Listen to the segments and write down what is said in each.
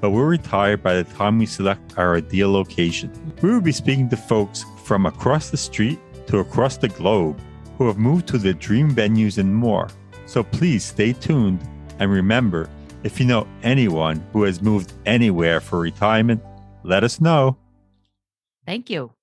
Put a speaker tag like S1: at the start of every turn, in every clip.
S1: but we'll retire by the time we select our ideal location. We will be speaking to folks from across the street to across the globe who have moved to their dream venues and more. So please stay tuned and remember if you know anyone who has moved anywhere for retirement, let us know.
S2: Thank you.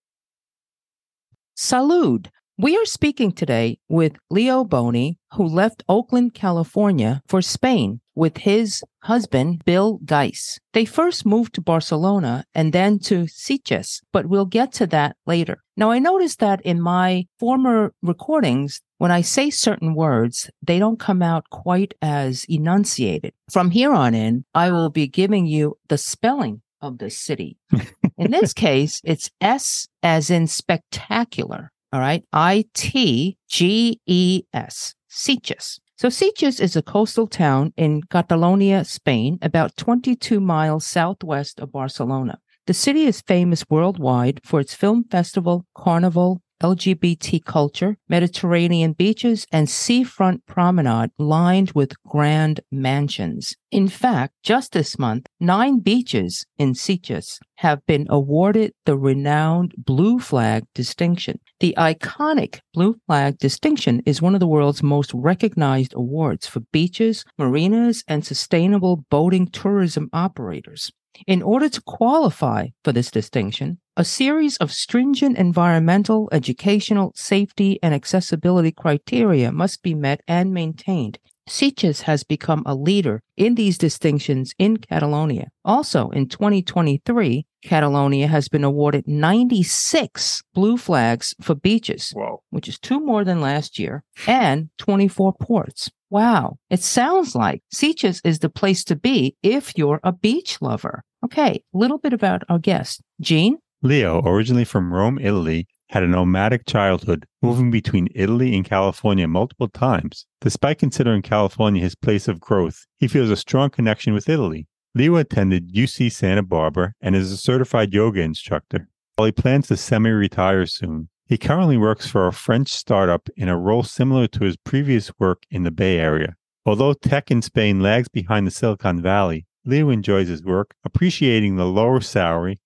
S2: Salud. We are speaking today with Leo Boni, who left Oakland, California for Spain with his husband, Bill Geis. They first moved to Barcelona and then to Sitges, but we'll get to that later. Now, I noticed that in my former recordings, when I say certain words, they don't come out quite as enunciated. From here on in, I will be giving you the spelling of the city. in this case, it's S as in spectacular. All right. I T G E S. Sitges. So Sitges is a coastal town in Catalonia, Spain, about 22 miles southwest of Barcelona. The city is famous worldwide for its film festival, carnival, LGBT culture, Mediterranean beaches, and seafront promenade lined with grand mansions. In fact, just this month, nine beaches in Sitges have been awarded the renowned Blue Flag distinction. The iconic Blue Flag distinction is one of the world's most recognized awards for beaches, marinas, and sustainable boating tourism operators. In order to qualify for this distinction, a series of stringent environmental, educational, safety, and accessibility criteria must be met and maintained. Sitges has become a leader in these distinctions in Catalonia. Also, in 2023, Catalonia has been awarded 96 blue flags for beaches,
S1: Whoa.
S2: which is two more than last year, and 24 ports. Wow. It sounds like Sitges is the place to be if you're a beach lover. Okay, a little bit about our guest. Gene?
S1: Leo, originally from Rome, Italy, had a nomadic childhood, moving between Italy and California multiple times. Despite considering California his place of growth, he feels a strong connection with Italy. Leo attended UC Santa Barbara and is a certified yoga instructor. While he plans to semi retire soon, he currently works for a French startup in a role similar to his previous work in the Bay Area. Although tech in Spain lags behind the Silicon Valley, Leo enjoys his work, appreciating the lower salary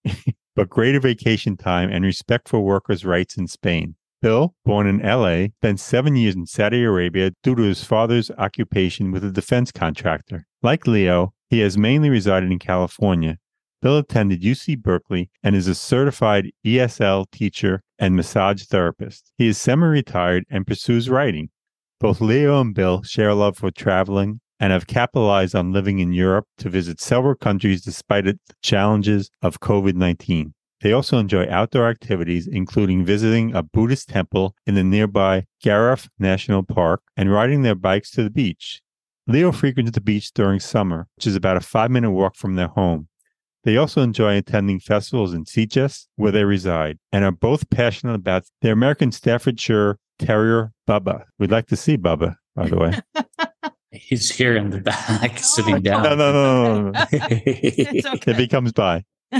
S1: but greater vacation time and respect for workers' rights in Spain. Bill, born in LA, spent seven years in Saudi Arabia due to his father's occupation with a defense contractor. Like Leo, he has mainly resided in California. Bill attended UC Berkeley and is a certified ESL teacher and massage therapist. He is semi retired and pursues writing. Both Leo and Bill share a love for traveling and have capitalized on living in Europe to visit several countries despite the challenges of COVID 19. They also enjoy outdoor activities, including visiting a Buddhist temple in the nearby Garraf National Park and riding their bikes to the beach. Leo frequents the beach during summer, which is about a five minute walk from their home. They also enjoy attending festivals in Sitges, where they reside, and are both passionate about their American Staffordshire Terrier, Bubba. We'd like to see Bubba, by the way.
S3: He's here in the back,
S2: Oh,
S3: sitting
S2: it's
S3: down.
S1: no, no, no, no, no.
S2: It's
S1: If he comes by.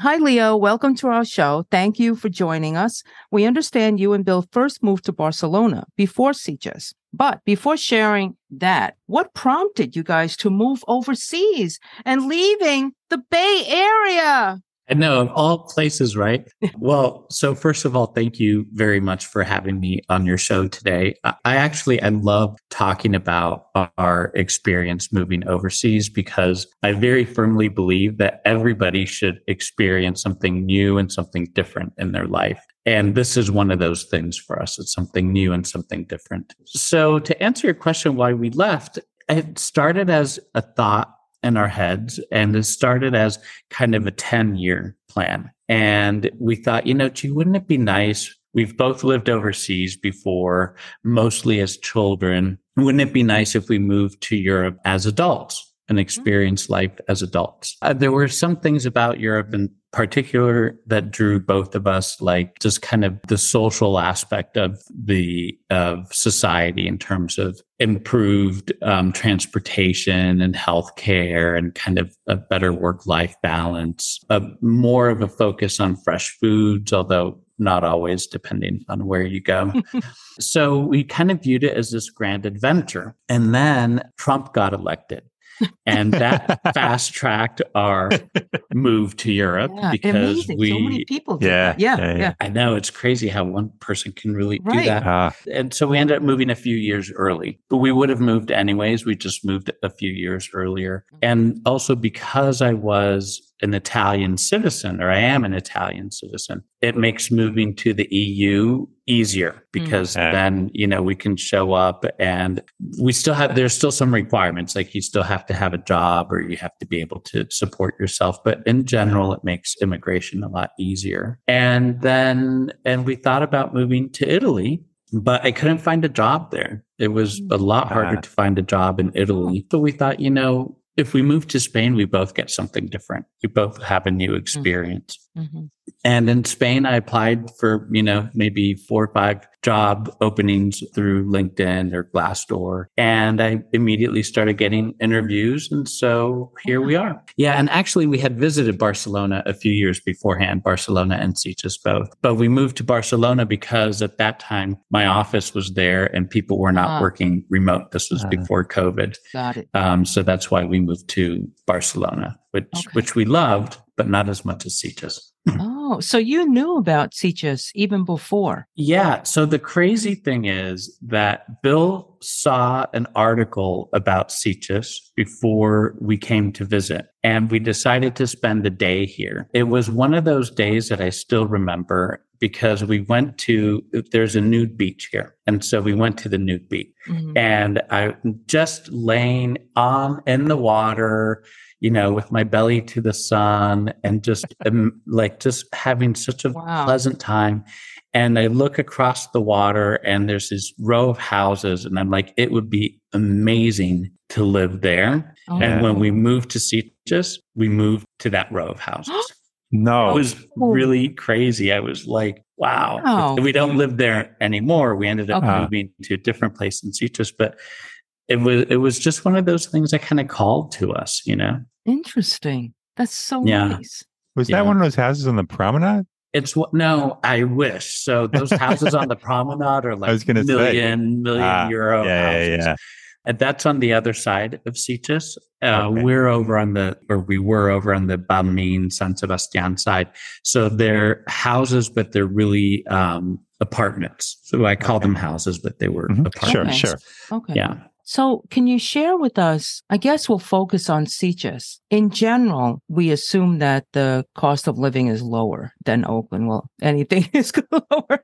S2: Hi, Leo. Welcome to our show. Thank you for joining us. We understand you and Bill first moved to Barcelona before Sitges. But before sharing that, what prompted you guys to move overseas and leaving the Bay Area?
S3: I know of all places, right? Well, so first of all, thank you very much for having me on your show today. I actually I love talking about our experience moving overseas because I very firmly believe that everybody should experience something new and something different in their life. And this is one of those things for us. It's something new and something different. So to answer your question why we left, it started as a thought in our heads and it started as kind of a 10 year plan. And we thought, you know, gee, wouldn't it be nice? We've both lived overseas before, mostly as children. Wouldn't it be nice if we moved to Europe as adults and experienced life as adults? Uh, there were some things about Europe in particular that drew both of us, like just kind of the social aspect of the of society in terms of improved um, transportation and healthcare and kind of a better work life balance, a, more of a focus on fresh foods, although not always depending on where you go. so we kind of viewed it as this grand adventure. And then Trump got elected. And that fast tracked our move to Europe
S2: Yeah,
S3: because
S2: amazing.
S3: we
S2: so many people did
S1: Yeah,
S2: that. Yeah,
S1: yeah,
S2: yeah.
S1: yeah.
S3: I know it's crazy how one person can really
S2: Right.
S3: do that.
S1: Ah,
S3: And so we ended up moving a few years early, but we would have moved anyways. We just moved a few years earlier. And also because I was an Italian citizen, or I am an Italian citizen, it makes moving to the EU easier because
S1: Mm.
S3: then, you know, we can show up and we still have, there's still some requirements. Like you still have to have a job or you have to be able to support yourself. But in general, it makes immigration a lot easier. And then, and we thought about moving to Italy but I couldn't find a job there. It was a lot harder to find a job in Italy. So we thought, you know, if we move to Spain, we both get something different. We both have a new mm-hmm. experience.
S2: Mhm.
S3: And in Spain, I applied for, you know, maybe four or five job openings through LinkedIn or Glassdoor. And I immediately started getting interviews. And so here we are. Yeah. And actually, we had visited Barcelona a few years beforehand, Barcelona and Sitges both. But we moved to Barcelona because at that time, my office was there and people were not
S2: Ah.
S3: working remote. This was
S1: Ah.
S3: before COVID.
S2: Got it.
S3: Um, so that's why we moved to Barcelona, which,
S2: Okay.
S3: which we loved, but not as much as Sitges.
S2: Oh, so you knew about Sitges even before.
S3: Yeah. So the crazy thing is that Bill saw an article about Sitges before we came to visit, and we decided to spend the day here. It was one of those days that I still remember because we went to, there's a nude beach here. And so we went to the nude beach
S2: Mhm.
S3: and I just laying on in the water, you know, with my belly to the sun and just um, like just having such a
S2: Wow.
S3: pleasant time. And I look across the water and there's this row of houses and I'm like, it would be amazing to live there.
S2: Oh.
S3: And when we moved to Sitges, we moved to that row of houses.
S1: no.
S3: It was really crazy. I was like, wow.
S2: Wow.
S3: We don't live there anymore. We ended up
S2: Okay.
S3: moving to a different place in Sitges, but it was it was just one of those things that kind of called to us, you know.
S2: Interesting. That's so
S3: Yeah.
S2: nice.
S1: Was
S3: yeah.
S1: that one of those houses on the promenade?
S3: It's what no, I wish. So those houses on the promenade are like
S1: was gonna say.
S3: million, million
S1: Ah,
S3: euro
S1: yeah, yeah,
S3: houses.
S1: yeah.
S3: And that's on the other side of Sitges. Uh,
S1: Okay.
S3: We're over on the, or we were over on the Balmin, San Sebastian side. So they're houses, but they're really um, apartments. So I call
S1: Okay.
S3: them houses, but they were
S1: Mhm. Sure, sure.
S2: Okay.
S3: Yeah.
S2: So, can you share with us? I guess we'll focus on Sitges. In general, we assume that the cost of living is lower than Oakland. Well, anything is lower.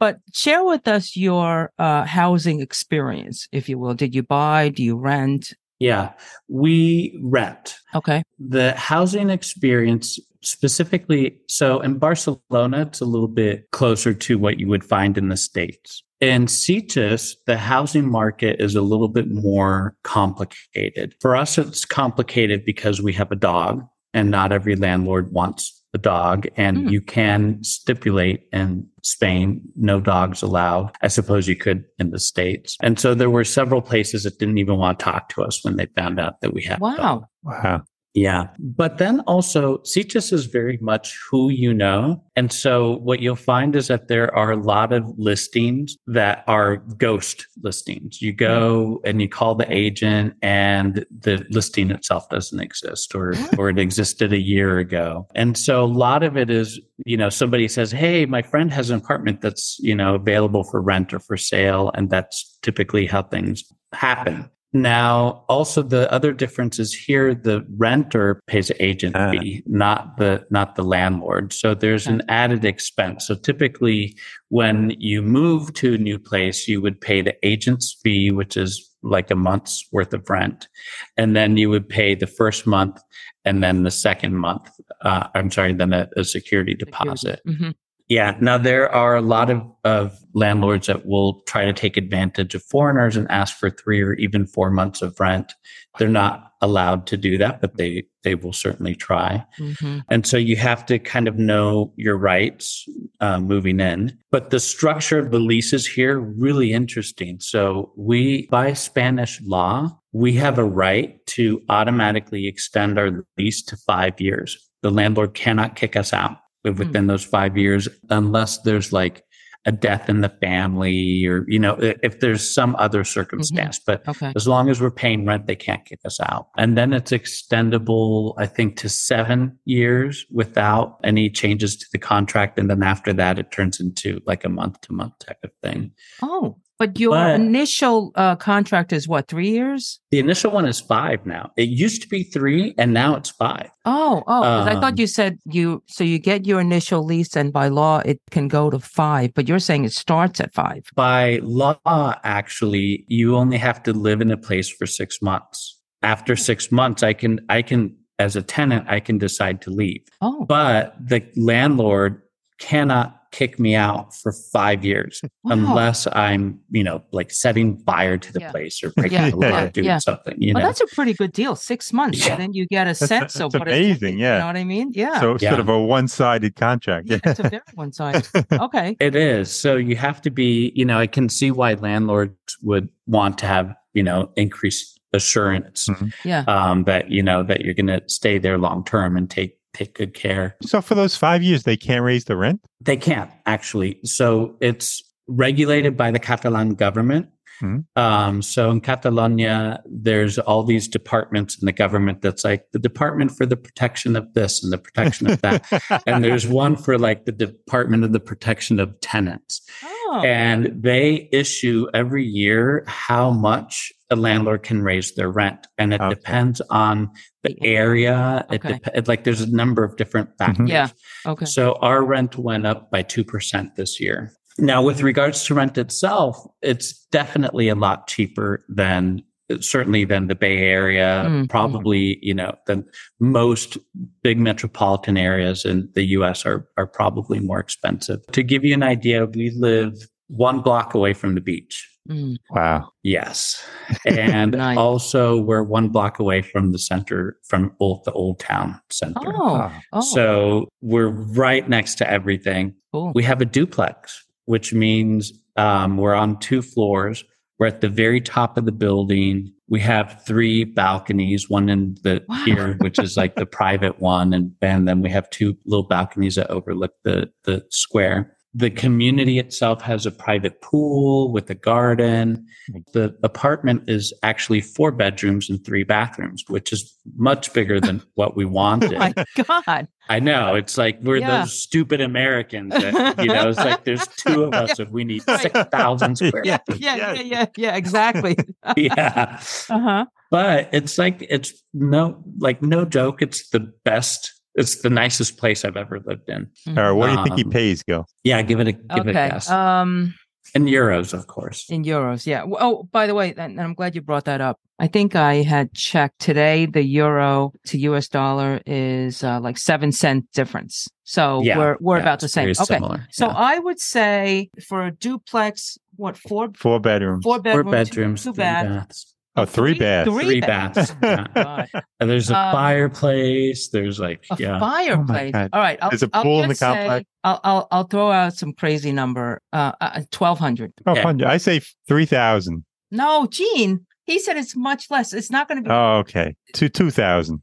S2: But share with us your uh, housing experience, if you will. Did you buy? Do you rent?
S3: Yeah. We rent.
S2: Okay.
S3: The housing experience specifically, so in Barcelona, it's a little bit closer to what you would find in the States. In Sitges, the housing market is a little bit more complicated. For us, it's complicated because we have a dog and not every landlord wants a dog and mm. you can stipulate in Spain, no dogs allowed. I suppose you could in the States. And so there were several places that didn't even want to talk to us when they found out that we had.
S2: Wow.
S1: Wow.
S3: Yeah. But then also, Sitges is very much who you know. And so what you'll find is that there are a lot of listings that are ghost listings. You go and you call the agent and the listing itself doesn't exist or, or it existed a year ago. And so a lot of it is, you know, somebody says, Hey, my friend has an apartment that's, you know, available for rent or for sale. And that's typically how things happen. Now, also the other difference is here the renter pays agent ah. fee, not the not the landlord. So there's an added expense. So typically when you move to a new place, you would pay the agent's fee, which is like a month's worth of rent. And then you would pay the first month and then the second month. Uh, I'm sorry, then a, a security deposit. Mm-hmm. Yeah. Now there are a lot of, of landlords that will try to take advantage of foreigners and ask for three or even four months of rent. They're not allowed to do that, but they, they will certainly try. Mm-hmm. And so you have to kind of know your rights uh, moving in. But the structure of the leases here, really interesting. So we, by Spanish law, we have a right to automatically extend our lease to five years. The landlord cannot kick us out within mm. those five years, unless there's like a death in the family or, you know, if there's some other circumstance. Mm-hmm. But okay. as long as we're paying rent, they can't kick us out. And then it's extendable, I think, to seven years without any changes to the contract. And then after that, it turns into like a month to month type of thing.
S2: Oh, but your but initial uh, contract is what, three years?
S3: The initial one is five now. It used to be three and now it's five.
S2: Oh, oh, um, I thought um, you said you, so you get your initial lease and by law it can go to five, but you're saying it starts at five.
S3: By law, actually, you only have to live in a place for six months. After six months, I can, I can, as a tenant, I can decide to leave. Oh. But the landlord cannot kick me out for five years wow. unless I'm, you know, like setting fire to the yeah. place or breaking yeah. the law or doing yeah. something. You
S2: well,
S3: know,
S2: that's a pretty good deal. Six months, and then you get a sense
S1: that's,
S2: of
S1: what amazing. yeah,
S2: you know what I mean? Yeah.
S1: So it's sort of a one-sided contract.
S2: Yeah, it's a very one-sided. Okay.
S3: It is. So you have to be. You know, I can see why landlords would want to have you know increased assurance. Mm-hmm.
S2: Yeah.
S3: Um, that you know that you're going to stay there long term and take take good care.
S1: So for those five years, they can't raise the rent?
S3: They can't actually. So it's regulated by the Catalan government. Mm-hmm. Um, so in Catalonia, there's all these departments in the government that's like the department for the protection of this and the protection of that. and there's one for like the department of the protection of tenants. Oh. And they issue every year how much a landlord can raise their rent. And it okay. depends on the area. Okay. It dep- like there's a number of different mm-hmm. factors.
S2: Yeah. Okay.
S3: So our rent went up by 2% this year. Now, with regards to rent itself, it's definitely a lot cheaper than certainly than the Bay Area, mm-hmm. probably, you know, than most big metropolitan areas in the US are, are probably more expensive. To give you an idea, we live one block away from the beach.
S1: Mm. Wow.
S3: Yes. And nice. also we're one block away from the center, from old, the old town center.
S2: Oh. oh.
S3: So we're right next to everything. Cool. We have a duplex, which means um, we're on two floors. We're at the very top of the building. We have three balconies, one in the wow. here, which is like the private one, and, and then we have two little balconies that overlook the the square. The community itself has a private pool with a garden. The apartment is actually four bedrooms and three bathrooms, which is much bigger than what we wanted.
S2: oh my God.
S3: I know. It's like we're yeah. those stupid Americans that, you know, it's like there's two of us and we need 6,000 square
S2: yeah, yeah, yeah, yeah, yeah, exactly.
S3: yeah. Uh-huh. But it's like, it's no, like no joke. It's the best it's the nicest place I've ever lived in.
S1: Mm-hmm. All right, what do you think he um, pays, Gil?
S3: Yeah, give it a give okay. it a guess. Um, in euros, of course.
S2: In euros, yeah. Oh, by the way, and I'm glad you brought that up. I think I had checked today. The euro to US dollar is uh, like seven cent difference. So
S3: Yeah,
S2: we're we're
S3: yeah,
S2: about the
S3: it's
S2: same.
S3: very
S2: Okay.
S3: similar.
S2: So
S3: Yeah.
S2: I would say for a duplex, what four
S1: Four bedrooms.
S2: four
S3: four bedrooms,
S2: two,
S3: three
S2: bath,
S3: baths,
S1: oh, three baths.
S2: three,
S3: three
S2: baths.
S3: baths. yeah. And there's a
S2: Um,
S3: fireplace. There's like
S2: A
S3: yeah,
S2: fireplace.
S1: God.
S2: All right. I'll,
S1: There's a
S2: I'll
S1: pool in the
S2: just say- I'll, I'll I'll throw out some crazy number. Uh, uh twelve hundred.
S1: Oh,
S3: Okay.
S1: hundred. I say three thousand.
S2: No, Gene. He said it's much less. It's not going to be
S1: Oh, okay. Two two thousand.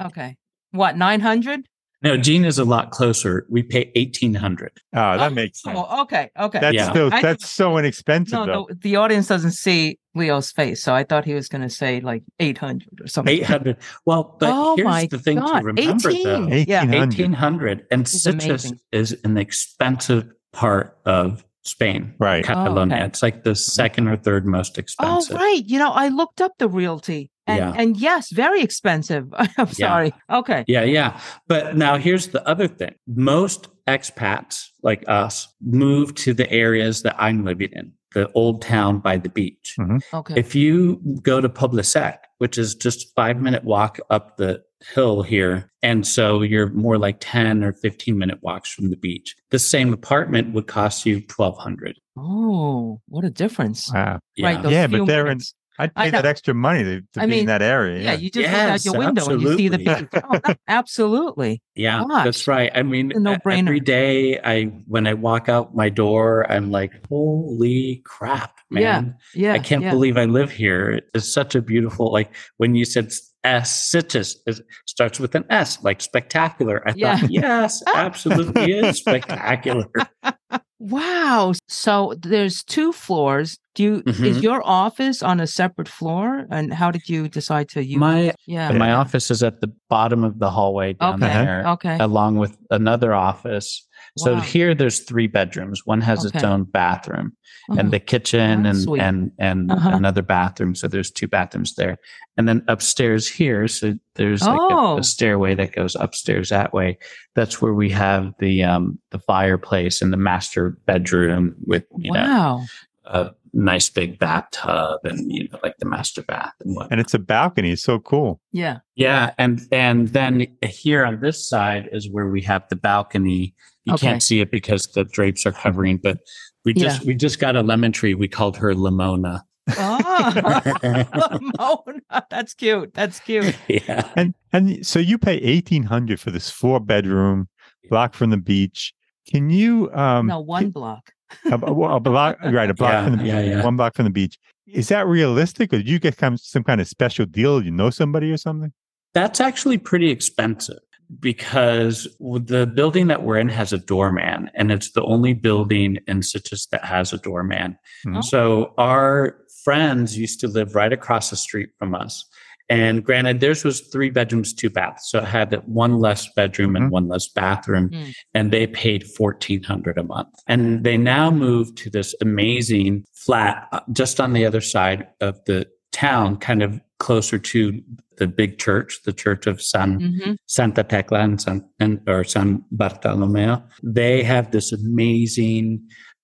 S2: okay. What nine hundred?
S3: no. Gene is a lot closer. We pay eighteen hundred.
S1: Oh, that makes sense.
S2: Oh, okay. Okay.
S1: That's
S3: Yeah.
S1: so
S2: I-
S1: that's so inexpensive
S2: no,
S1: though.
S2: no, the audience doesn't see Leo's face, so I thought he was going to say like eight hundred or something.
S3: Eight hundred. Well, but
S2: oh
S3: here's
S2: my
S3: the thing
S2: God.
S3: to remember
S2: 18.
S3: though.
S2: Yeah.
S1: 1800.
S3: And
S2: It's
S3: Sitges
S2: amazing.
S3: is an expensive part of Spain,
S1: Right.
S3: Catalonia.
S2: Oh, okay.
S3: It's like the second or third most expensive.
S2: Oh,
S3: expensive.
S2: right. You know, I looked up the realty, and
S3: Yeah.
S2: and yes, very expensive. I'm sorry. Okay.
S3: Yeah, yeah. But now here's the other thing. Most expats like us move to the areas that I'm living in, the old town by the beach. Mm-hmm.
S2: Okay.
S3: If you go to Poble Sec, which is just a five minute walk up the hill here, and so you're more like 10 or 15 minute walks from the beach, the same apartment would cost you 1200
S2: oh, what a difference.
S1: Wow.
S2: Right.
S1: Yeah, but
S2: few
S1: they're in-
S2: minutes.
S1: I'd
S2: I
S1: pay that extra money to, to
S2: I
S1: be
S2: mean,
S1: in that area.
S2: Yeah,
S1: Yeah.
S2: you just look out your window and you see the
S3: absolutely.
S2: beach. Oh, no, absolutely.
S3: Yeah,
S2: Gosh.
S3: that's right. I mean,
S2: no-brainer.
S3: every day I when I walk out my door, I'm like, holy crap, man.
S2: Yeah, Yeah.
S3: I can't
S2: yeah.
S3: believe I live here. It's such a beautiful, like when you said S, Sitges, it starts with an S, like spectacular. I
S2: Yeah.
S3: thought, yes, absolutely is spectacular.
S2: Wow. So there's two floors. Do you is
S3: Mhm.
S2: your office on a separate floor? And how did you decide to use?
S3: My
S2: yeah.
S3: my office is at the bottom of the hallway down
S2: Okay.
S3: there,
S2: Okay.
S3: along with another office. So
S2: Wow.
S3: here there's three bedrooms. One has its own bathroom.
S2: Oh,
S3: and the kitchen
S2: that's
S3: and
S2: sweet.
S3: and and
S2: Uh-huh.
S3: another bathroom. So there's two bathrooms there, and then upstairs here. So there's like a-
S2: Oh.
S3: a, stairway that goes upstairs that way. That's where we have the um the fireplace and the master bedroom with you know
S2: wow.
S3: a nice big bathtub and you know like the master bath and what.
S1: And it's a balcony. So cool.
S2: Yeah.
S3: Yeah, and and then here on this side is where we have the balcony. You
S2: Okay.
S3: can't see it because the drapes are covering, but we just we just got a lemon tree. We called her Lamona.
S2: Oh, Mona. That's cute. That's cute.
S3: yeah.
S1: And and so you pay eighteen hundred for this four bedroom block from the beach. Can you um
S2: No, one block.
S1: a, a- a block right a block
S3: Yeah,
S1: from the
S3: yeah, yeah.
S1: one block from the beach? Is that realistic, or do you get some some kind of special deal? You know somebody or something?
S3: That's actually pretty expensive because the building that we're in has a doorman, and it's the only building in Sitges that has a doorman.
S1: Mhm.
S3: So our friends used to live right across the street from us. And granted, theirs was three bedrooms, two baths. So it had one less bedroom and
S1: Mhm.
S3: one less bathroom.
S2: Mm.
S3: And they paid fourteen hundred a month. And they now moved to this amazing flat uh, just on the other side of the town, kind of closer to the big church, the Church of San
S2: hmm
S3: Santa Tecla and San and, or San Bartolomeo. They have this amazing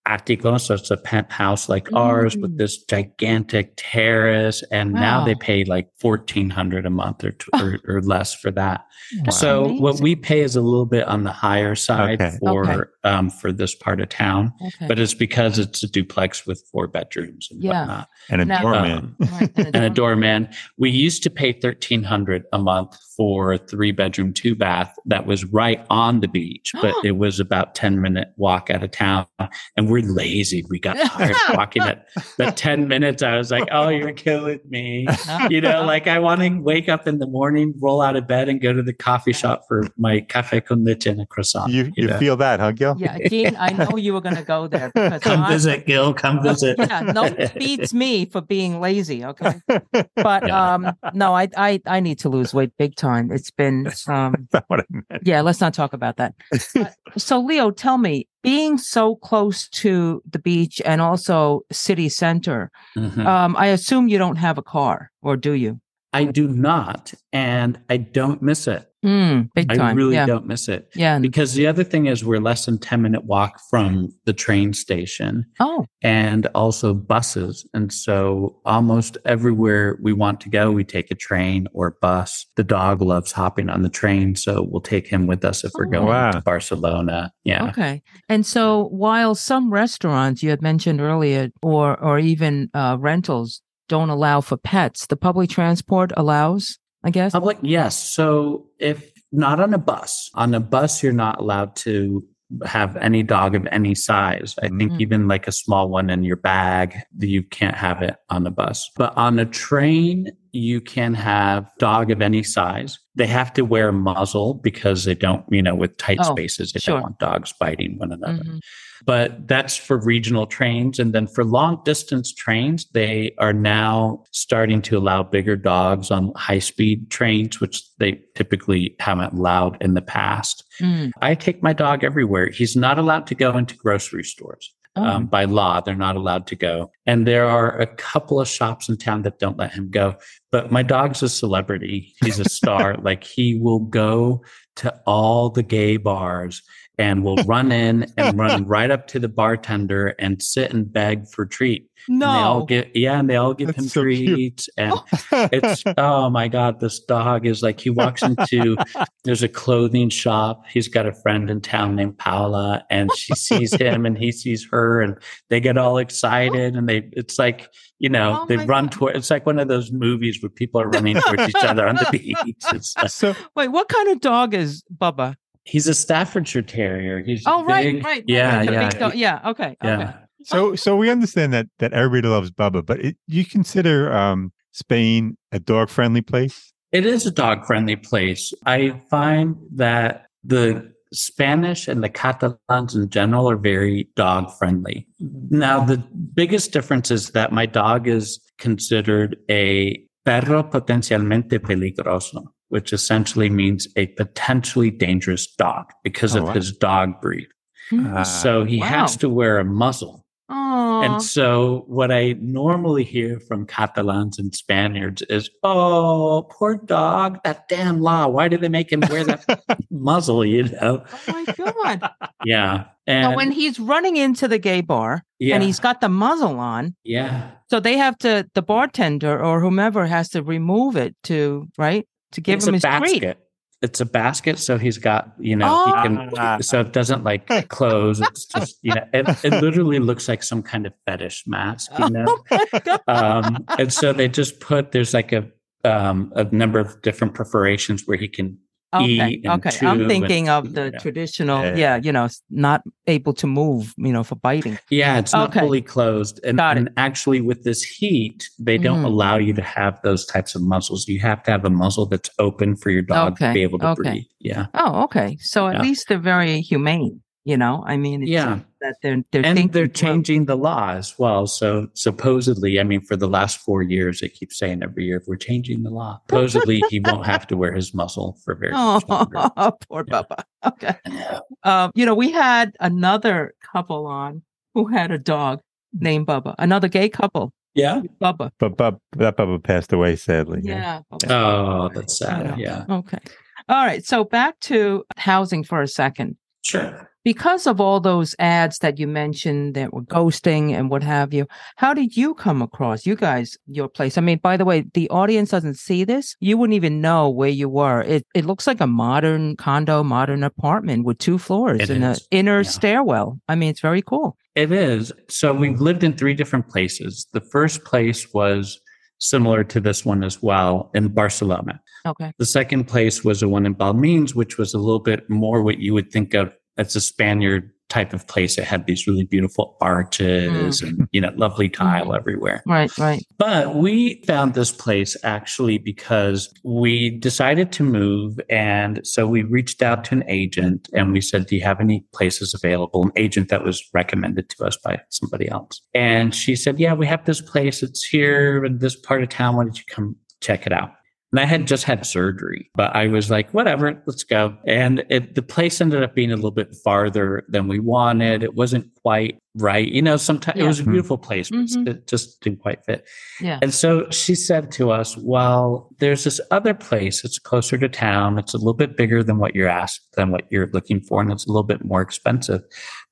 S3: attico, so it's a penthouse like ours with
S2: Mm.
S3: this gigantic terrace, and now they pay like fourteen hundred a month or, t- or or less for that.
S2: That's
S3: So what we pay is a little bit on the higher side
S1: Okay.
S3: for
S2: Okay.
S3: Um for this part of town,
S2: Okay.
S3: but it's because it's a duplex with four bedrooms and
S2: Yeah.
S3: whatnot.
S1: And a
S2: Now-
S1: doorman.
S3: Um,
S2: Right,
S3: and a
S2: dorm-
S3: doorman. We used to pay thirteen hundred a month for a three bedroom, two bath that was right on the beach, but it was about ten minute walk out of town. And we're lazy. We got tired walking at the ten minutes. I was like, "Oh, you're killing me." You know, like I want to wake up in the morning, roll out of bed, and go to the coffee shop for my cafe con leche and a croissant.
S1: you you
S3: know?
S1: feel that, huh, Gil?
S2: Yeah, Gene, I know you were going to go there because
S3: come
S2: I-
S3: visit, Gil. Come visit.
S2: Yeah, no beats me for being lazy. Okay, but
S3: Yeah.
S2: um, no, I I I need to lose weight big time. It's been um,
S1: That's what I meant.
S2: yeah. Let's not talk about that. So, Leo, tell me, being so close to the beach and also city center,
S3: Mhm.
S2: um, I assume you don't have a car, or do you?
S3: I do not, and I don't miss it.
S2: Mm, big
S3: I really
S2: yeah.
S3: don't miss it.
S2: Yeah.
S3: Because the other thing is we're less than 10 minute walk from the train station
S2: Oh,
S3: and also buses. And so almost everywhere we want to go, we take a train or bus. The dog loves hopping on the train. So we'll take him with us if we're
S2: Oh.
S3: going
S1: Wow.
S3: to Barcelona. Yeah.
S2: okay. And so while some restaurants you had mentioned earlier or or even uh, rentals don't allow for pets, the public transport allows, I guess.
S3: Public, yes. So if not on a bus, on a bus, you're not allowed to have any dog of any size. I think
S2: Mm.
S3: even like a small one in your bag, you can't have it on the bus. But on a train, you can have dog of any size. They have to wear muzzle because they don't, you know, with tight
S2: Oh,
S3: spaces, they
S2: sure.
S3: don't want dogs biting one another
S2: Mhm.
S3: but that's for regional trains. And then for long distance trains, they are now starting to allow bigger dogs on high speed trains, which they typically haven't allowed in the past.
S2: Mm.
S3: I take my dog everywhere. He's not allowed to go into grocery stores.
S2: Oh.
S3: Um, by law, they're not allowed to go. And there are a couple of shops in town that don't let him go. But my dog's a celebrity. He's a star. like he will go to all the gay bars and will run in and run right up to the bartender and sit and beg for treat. And they all
S2: no.
S3: get yeah, and they all give
S1: That's
S3: him
S1: so cute.
S3: treats. And it's oh my god, this dog is like he walks into there's a clothing shop. He's got a friend in town named Paula, and she sees him and he sees her, and they get all excited and they it's like you know
S2: Oh
S3: they run
S2: God.
S3: toward it's like one of those movies where people are running towards each other on the beach. Like-
S1: so
S2: Wait, what kind of dog is Bubba?
S3: He's a Staffordshire Terrier. He's
S2: Oh, right,
S3: big.
S2: right. right,
S3: Yeah,
S2: the
S3: yeah,
S2: big dog. Yeah. Okay.
S3: yeah.
S2: Okay.
S1: so so we understand that that everybody loves Bubba, but it, you consider um, Spain a dog friendly place?
S3: It is a dog friendly place. I find that the Spanish and the Catalans in general are very dog friendly. Now, the biggest difference is that my dog is considered a perro potencialmente peligroso, which essentially means a potentially dangerous dog because
S1: Oh,
S3: of
S1: wow.
S3: his dog breed.
S2: Mm.
S1: Ah.
S3: so he
S2: wow.
S3: has to wear a muzzle.
S2: Aw.
S3: And so what I normally hear from Catalans and Spaniards is, oh, poor dog, that damn law. Why did they make him wear that muzzle, you know?
S2: oh my god.
S3: Yeah. And
S2: Now, when he's running into the gay bar
S3: yeah,
S2: and he's got the muzzle on,
S3: yeah.
S2: so they have to the bartender or whomever has to remove it to right to give
S3: it's
S2: him
S3: a
S2: his
S3: basket.
S2: treat.
S3: It's a basket, so he's got, you know, he can
S1: Ah.
S3: so it doesn't like close. It's just, you know, it, it literally looks like some kind of fetish mask, you know.
S2: Oh
S3: um, and so they just put there's like a um, a number of different perforations where he can
S2: Okay.
S3: and
S2: Okay. I'm
S3: and-
S2: thinking of the
S3: yeah.
S2: traditional,
S1: Yeah.
S2: yeah, you know, not able to move, you know, for biting.
S3: Yeah, it's not
S2: Okay.
S3: fully closed. And,
S2: Got it.
S3: and actually, with this heat, they don't
S2: Mm.
S3: allow you to have those types of muscles. You have to have a muzzle that's open for your dog to be able to
S2: okay.
S3: breathe. Yeah.
S2: Oh, okay. So at
S3: Yeah.
S2: least they're very humane, you know. I mean, it's
S3: Yeah.
S2: that they're they're
S3: and they're
S2: through.
S3: changing the law as well. So supposedly, I mean, for the last four years, they keep saying every year, we're changing the law. Supposedly, he won't have to wear his muzzle for very much longer.
S2: Oh, poor
S3: Yeah.
S2: Bubba. Okay. Um, you know, we had another couple on who had a dog named Bubba, another gay couple,
S3: Yeah.
S2: Bubba.
S1: But Bub, that Bubba passed away sadly.
S2: Yeah. Bubba.
S3: Oh, that's sad. Yeah.
S2: Okay. All right. So back to housing for a second.
S3: Sure.
S2: Because of all those ads that you mentioned that were ghosting and what have you, how did you come across you guys your place? I mean, by the way, the audience doesn't see this. You wouldn't even know where you were. It it looks like a modern condo, modern apartment with two floors
S3: It
S2: and an inner
S3: Yeah.
S2: stairwell. I mean, it's very cool.
S3: It is. So we've lived in three different places. The first place was similar to this one as well in Barcelona.
S2: Okay.
S3: The second place was the one in Balmines, which was a little bit more what you would think of as a Spaniard type of place. It had these really beautiful arches mm. and, you know, lovely tile mm. everywhere.
S2: Right, right.
S3: But we found this place actually because we decided to move. And so we reached out to an agent and we said, Do you have any places available? An agent that was recommended to us by somebody else. And she said, Yeah, we have this place. It's here in this part of town. Why don't you come check it out? And I had just had surgery, but I was like, whatever, let's go. And it, the place ended up being a little bit farther than we wanted. It wasn't quite right. You know, sometimes
S2: Yeah.
S3: it was a beautiful place, but
S2: Mhm.
S3: it just didn't quite fit.
S2: Yeah.
S3: And so she said to us, well, there's this other place. It's closer to town. It's a little bit bigger than what you're asked, than what you're looking for. And it's a little bit more expensive.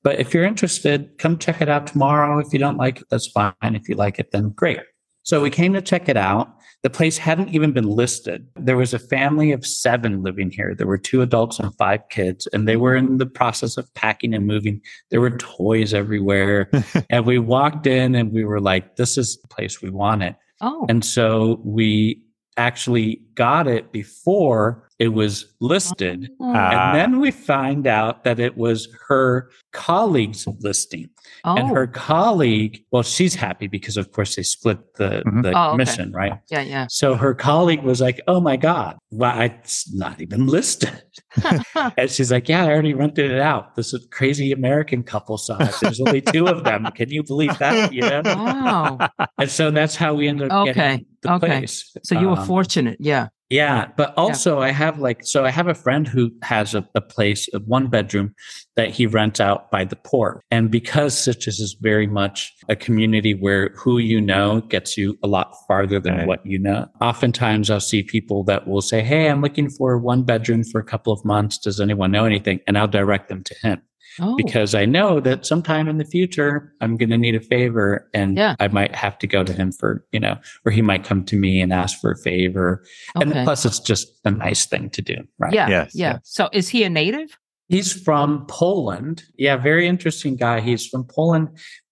S3: But if you're interested, come check it out tomorrow. If you don't like it, that's fine. If you like it, then great. So we came to check it out. The place hadn't even been listed. There was a family of seven living here. There were two adults and five kids, and they were in the process of packing and moving. There were toys everywhere. and we walked in and we were like, this is the place we wanted.
S2: Oh.
S3: And so we actually got it before it was listed.
S1: Ah.
S3: And then we find out that it was her colleague's listing.
S2: oh.
S3: And her colleague, well, she's happy because, of course, they split the,
S1: Mhm.
S3: the
S2: Oh, okay.
S3: commission, right?
S2: yeah, yeah.
S3: So her colleague was like, Oh my God, why it's not even listed. and she's like, Yeah, I already rented it out. This is crazy American couple size. There's only two of them. Can you believe that? You know?
S2: wow.
S3: And so that's how we ended up
S2: Okay,
S3: getting the
S2: okay.
S3: place.
S2: So you were
S3: Um,
S2: fortunate. Yeah.
S3: Yeah, but also I have like so I have a friend who has a, a place, a one bedroom that he rents out by the port. And because Sitges is very much a community where who you know gets you a lot farther than
S1: Right.
S3: what you know. Oftentimes I'll see people that will say, Hey, I'm looking for one bedroom for a couple of months. Does anyone know anything? And I'll direct them to him
S2: Oh.
S3: because I know that sometime in the future I'm going to need a favor and
S2: Yeah.
S3: I might have to go to him for, you know, or he might come to me and ask for a favor. And plus it's just a nice thing to do, right?
S2: yeah.
S1: Yes,
S2: Yeah. So is he a native?
S3: He's from Poland. Yeah, very interesting guy. He's from Poland.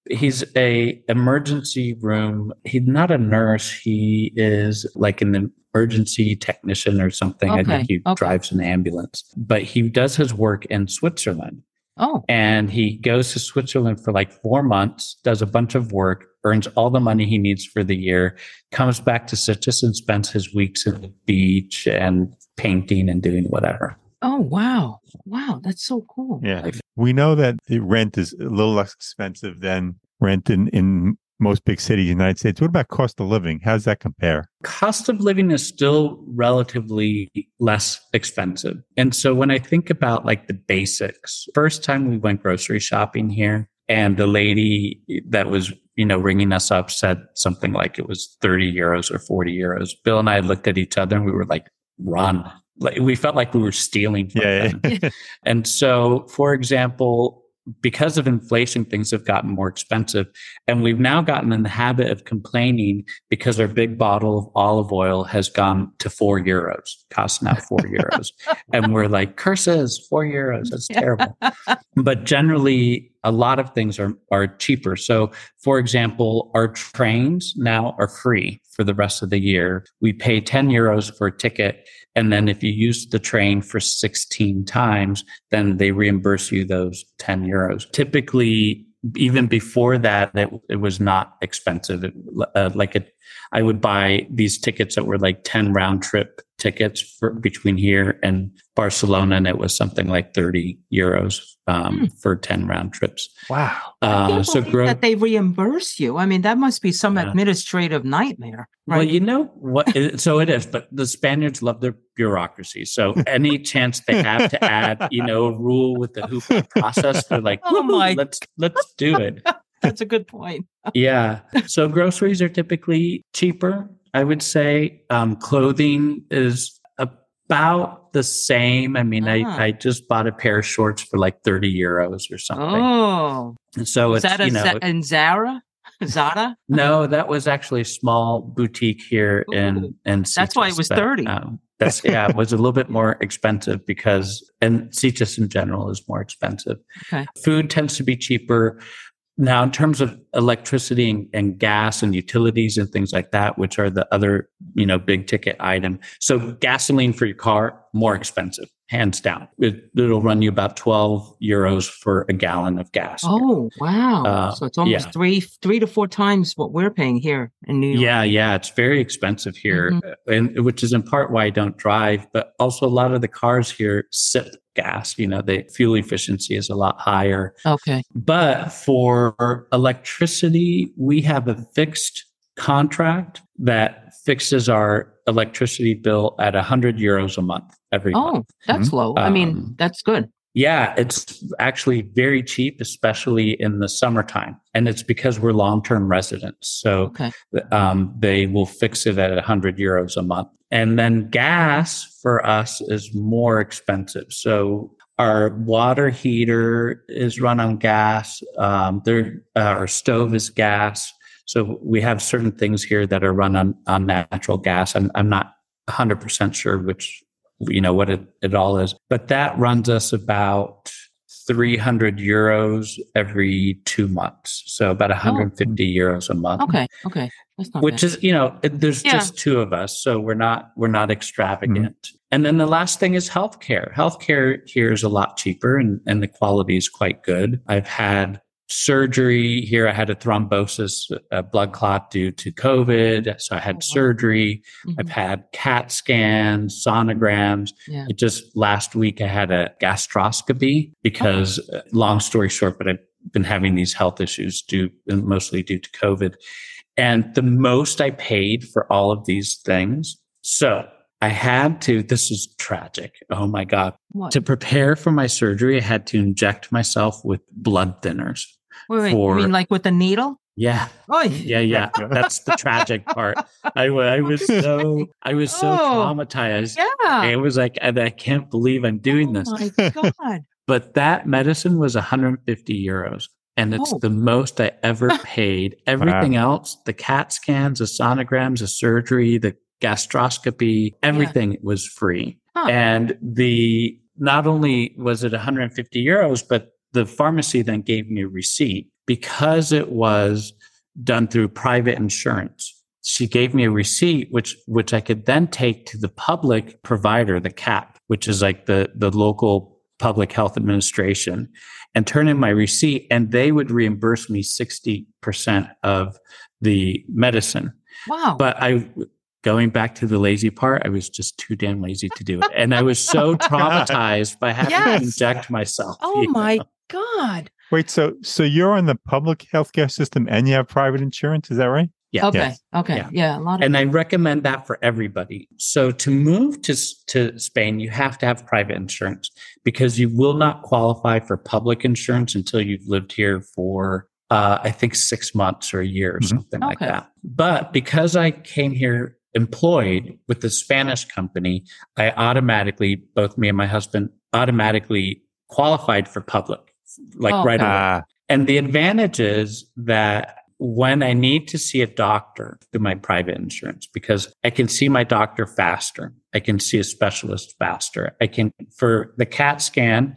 S3: He's a emergency room. He's not a nurse. He is like an emergency technician or something. I think he
S2: okay.
S3: drives an ambulance. But he does his work in Switzerland.
S2: Oh.
S3: and he goes to Switzerland for like four months, does a bunch of work, earns all the money he needs for the year, comes back to Sitges and spends his weeks at the beach and painting and doing whatever.
S2: Oh wow. Wow. That's so cool.
S1: Yeah. We know that the rent is a little less expensive than rent in, in most big cities in the United States. What about cost of living? How does that compare?
S3: Cost of living is still relatively less expensive. And so when I think about like the basics, first time we went grocery shopping here and the lady that was, you know, ringing us up said something like it was 30 euros or 40 euros. Bill and I looked at each other and we were like, run. Like we felt like we were stealing from
S1: Yeah.
S3: them. And so, for example, because of inflation, things have gotten more expensive. And we've now gotten in the habit of complaining because our big bottle of olive oil has gone to four euros, costs now four euros. And we're like, curses, four euros. That's
S2: Yeah.
S3: terrible. But generally, a lot of things are, are cheaper. So, for example, our trains now are free for the rest of the year. We pay 10 euros for a ticket. And then if you use the train for 16 times, then they reimburse you those 10 euros. Typically, even before that, it, it was not expensive. It, uh, like it, I would buy these tickets that were like 10 round trip tickets for between here and Barcelona. And it was something like 30 euros um,
S2: Hmm.
S3: for 10 round trips.
S1: wow.
S3: Uh, so
S2: believe
S3: grow,
S2: that they reimburse you. I mean, that must be some
S3: Yeah.
S2: administrative nightmare, right?
S3: Well, you know what? it- so it is, but the Spaniards love their bureaucracy. So any chance they have to add, you know, a rule with the hoopa process, they're like,
S2: Oh my-
S3: let's let's do it.
S2: That's a good point.
S3: yeah. So groceries are typically cheaper. I would say um, clothing is about the same. I mean,
S2: Ah.
S3: I, I just bought a pair of shorts for like 30 euros or something.
S2: Oh,
S3: And so
S2: is
S3: it's,
S2: that a
S3: you know,
S2: in Zara? Zara?
S3: No, that was actually a small boutique here
S2: Ooh.
S3: in in
S2: That's why it was
S3: but,
S2: 30.
S3: um, that's yeah, it was a little bit more expensive because and Sitges in general is more expensive.
S2: Okay.
S3: Food tends to be cheaper. Now, in terms of electricity and, and gas and utilities and things like that, which are the other, you know, big ticket item. So gasoline for your car, more expensive, hands down. It, it'll run you about 12 euros for a gallon of gas.
S2: Oh, wow.
S3: Uh,
S2: so it's almost
S3: yeah.
S2: three three to four times what we're paying here in New York.
S3: Yeah, yeah, it's very expensive here,
S2: Mm-hmm.
S3: and which is in part why I don't drive. But also, a lot of the cars here sip gas. You know, the fuel efficiency is a lot higher.
S2: Okay.
S3: But for electricity, we have a fixed contract that fixes our electricity bill at 100 euros a month every
S2: Oh,
S3: month.
S2: that's low. I mean,
S3: Um,
S2: that's good.
S3: Yeah, it's actually very cheap, especially in the summertime. And it's because we're long term residents. So
S2: Okay.
S3: um, they will fix it at 100 euros a month. And then gas for us is more expensive. So our water heater is run on gas. Um, there, uh, our stove is gas. So we have certain things here that are run on, on natural gas. I'm, I'm not 100% sure which, you know, what it, it all is, but that runs us about 300 euros every two months. So about hmm. 150 euros a month.
S2: Okay. Okay. That's not
S3: Which
S2: bad.
S3: is, you know, there's
S2: Yeah.
S3: just two of us, so we're not we're not hmm. extravagant. And then the last thing is healthcare. Healthcare here is a lot cheaper, and and the quality is quite good. I've had surgery here. I had a thrombosis, a blood clot due to COVID, so I had
S2: Oh, wow.
S3: surgery.
S2: Mhm.
S3: I've had CAT scans, sonograms.
S2: Yeah.
S3: It just last week I had a gastroscopy because, uh, long story short, but I've been having these health issues due mostly due to COVID. And the most I paid for all of these things. So I had to, this is tragic. Oh my God.
S2: What?
S3: To prepare for my surgery, I had to inject myself with blood thinners.
S2: Wait, wait.
S3: for-
S2: you mean like with the needle?
S3: Yeah.
S2: Oh,
S3: Yeah. Yeah. That's the tragic part. I, I was so, I was so
S2: Oh.
S3: traumatized.
S2: yeah.
S3: It was like, I, I can't believe I'm doing oh this.
S2: Oh my God.
S3: But that medicine was 150 euros. And it's
S2: Oh.
S3: the most I ever paid. Everything else, the CAT scans, the sonograms, the surgery, the gastroscopy, everything was free.
S2: Huh.
S3: And the not only was it 150 euros, but the pharmacy then gave me a receipt because it was done through private insurance. She gave me a receipt, which which I could then take to the public provider, the CAP, which is like the the local public health administration, and turn in my receipt, and they would reimburse me 60% of the medicine.
S2: Wow.
S3: But I, going back to the lazy part, I was just too damn lazy to do it. And I was so traumatized by having
S2: Yes.
S3: to inject myself.
S2: oh
S3: you know?
S2: My God.
S1: Wait, so so you're on the public healthcare system and you have private insurance, is that right?
S3: Yeah.
S2: Okay.
S1: Yes.
S2: Okay.
S3: Yeah.
S2: Yeah. A lot of.
S3: And I recommend that for everybody. So to move to, to Spain, you have to have private insurance because you will not qualify for public insurance until you've lived here for, uh, I think six months or a year or
S1: Mhm.
S3: something like that. But because I came here employed with the Spanish company, I automatically, both me and my husband automatically qualified for public, like
S2: Oh,
S3: right away. And the advantage is that when I need to see a doctor through my private insurance, because I can see my doctor faster, I can see a specialist faster. I can, for the CAT scan,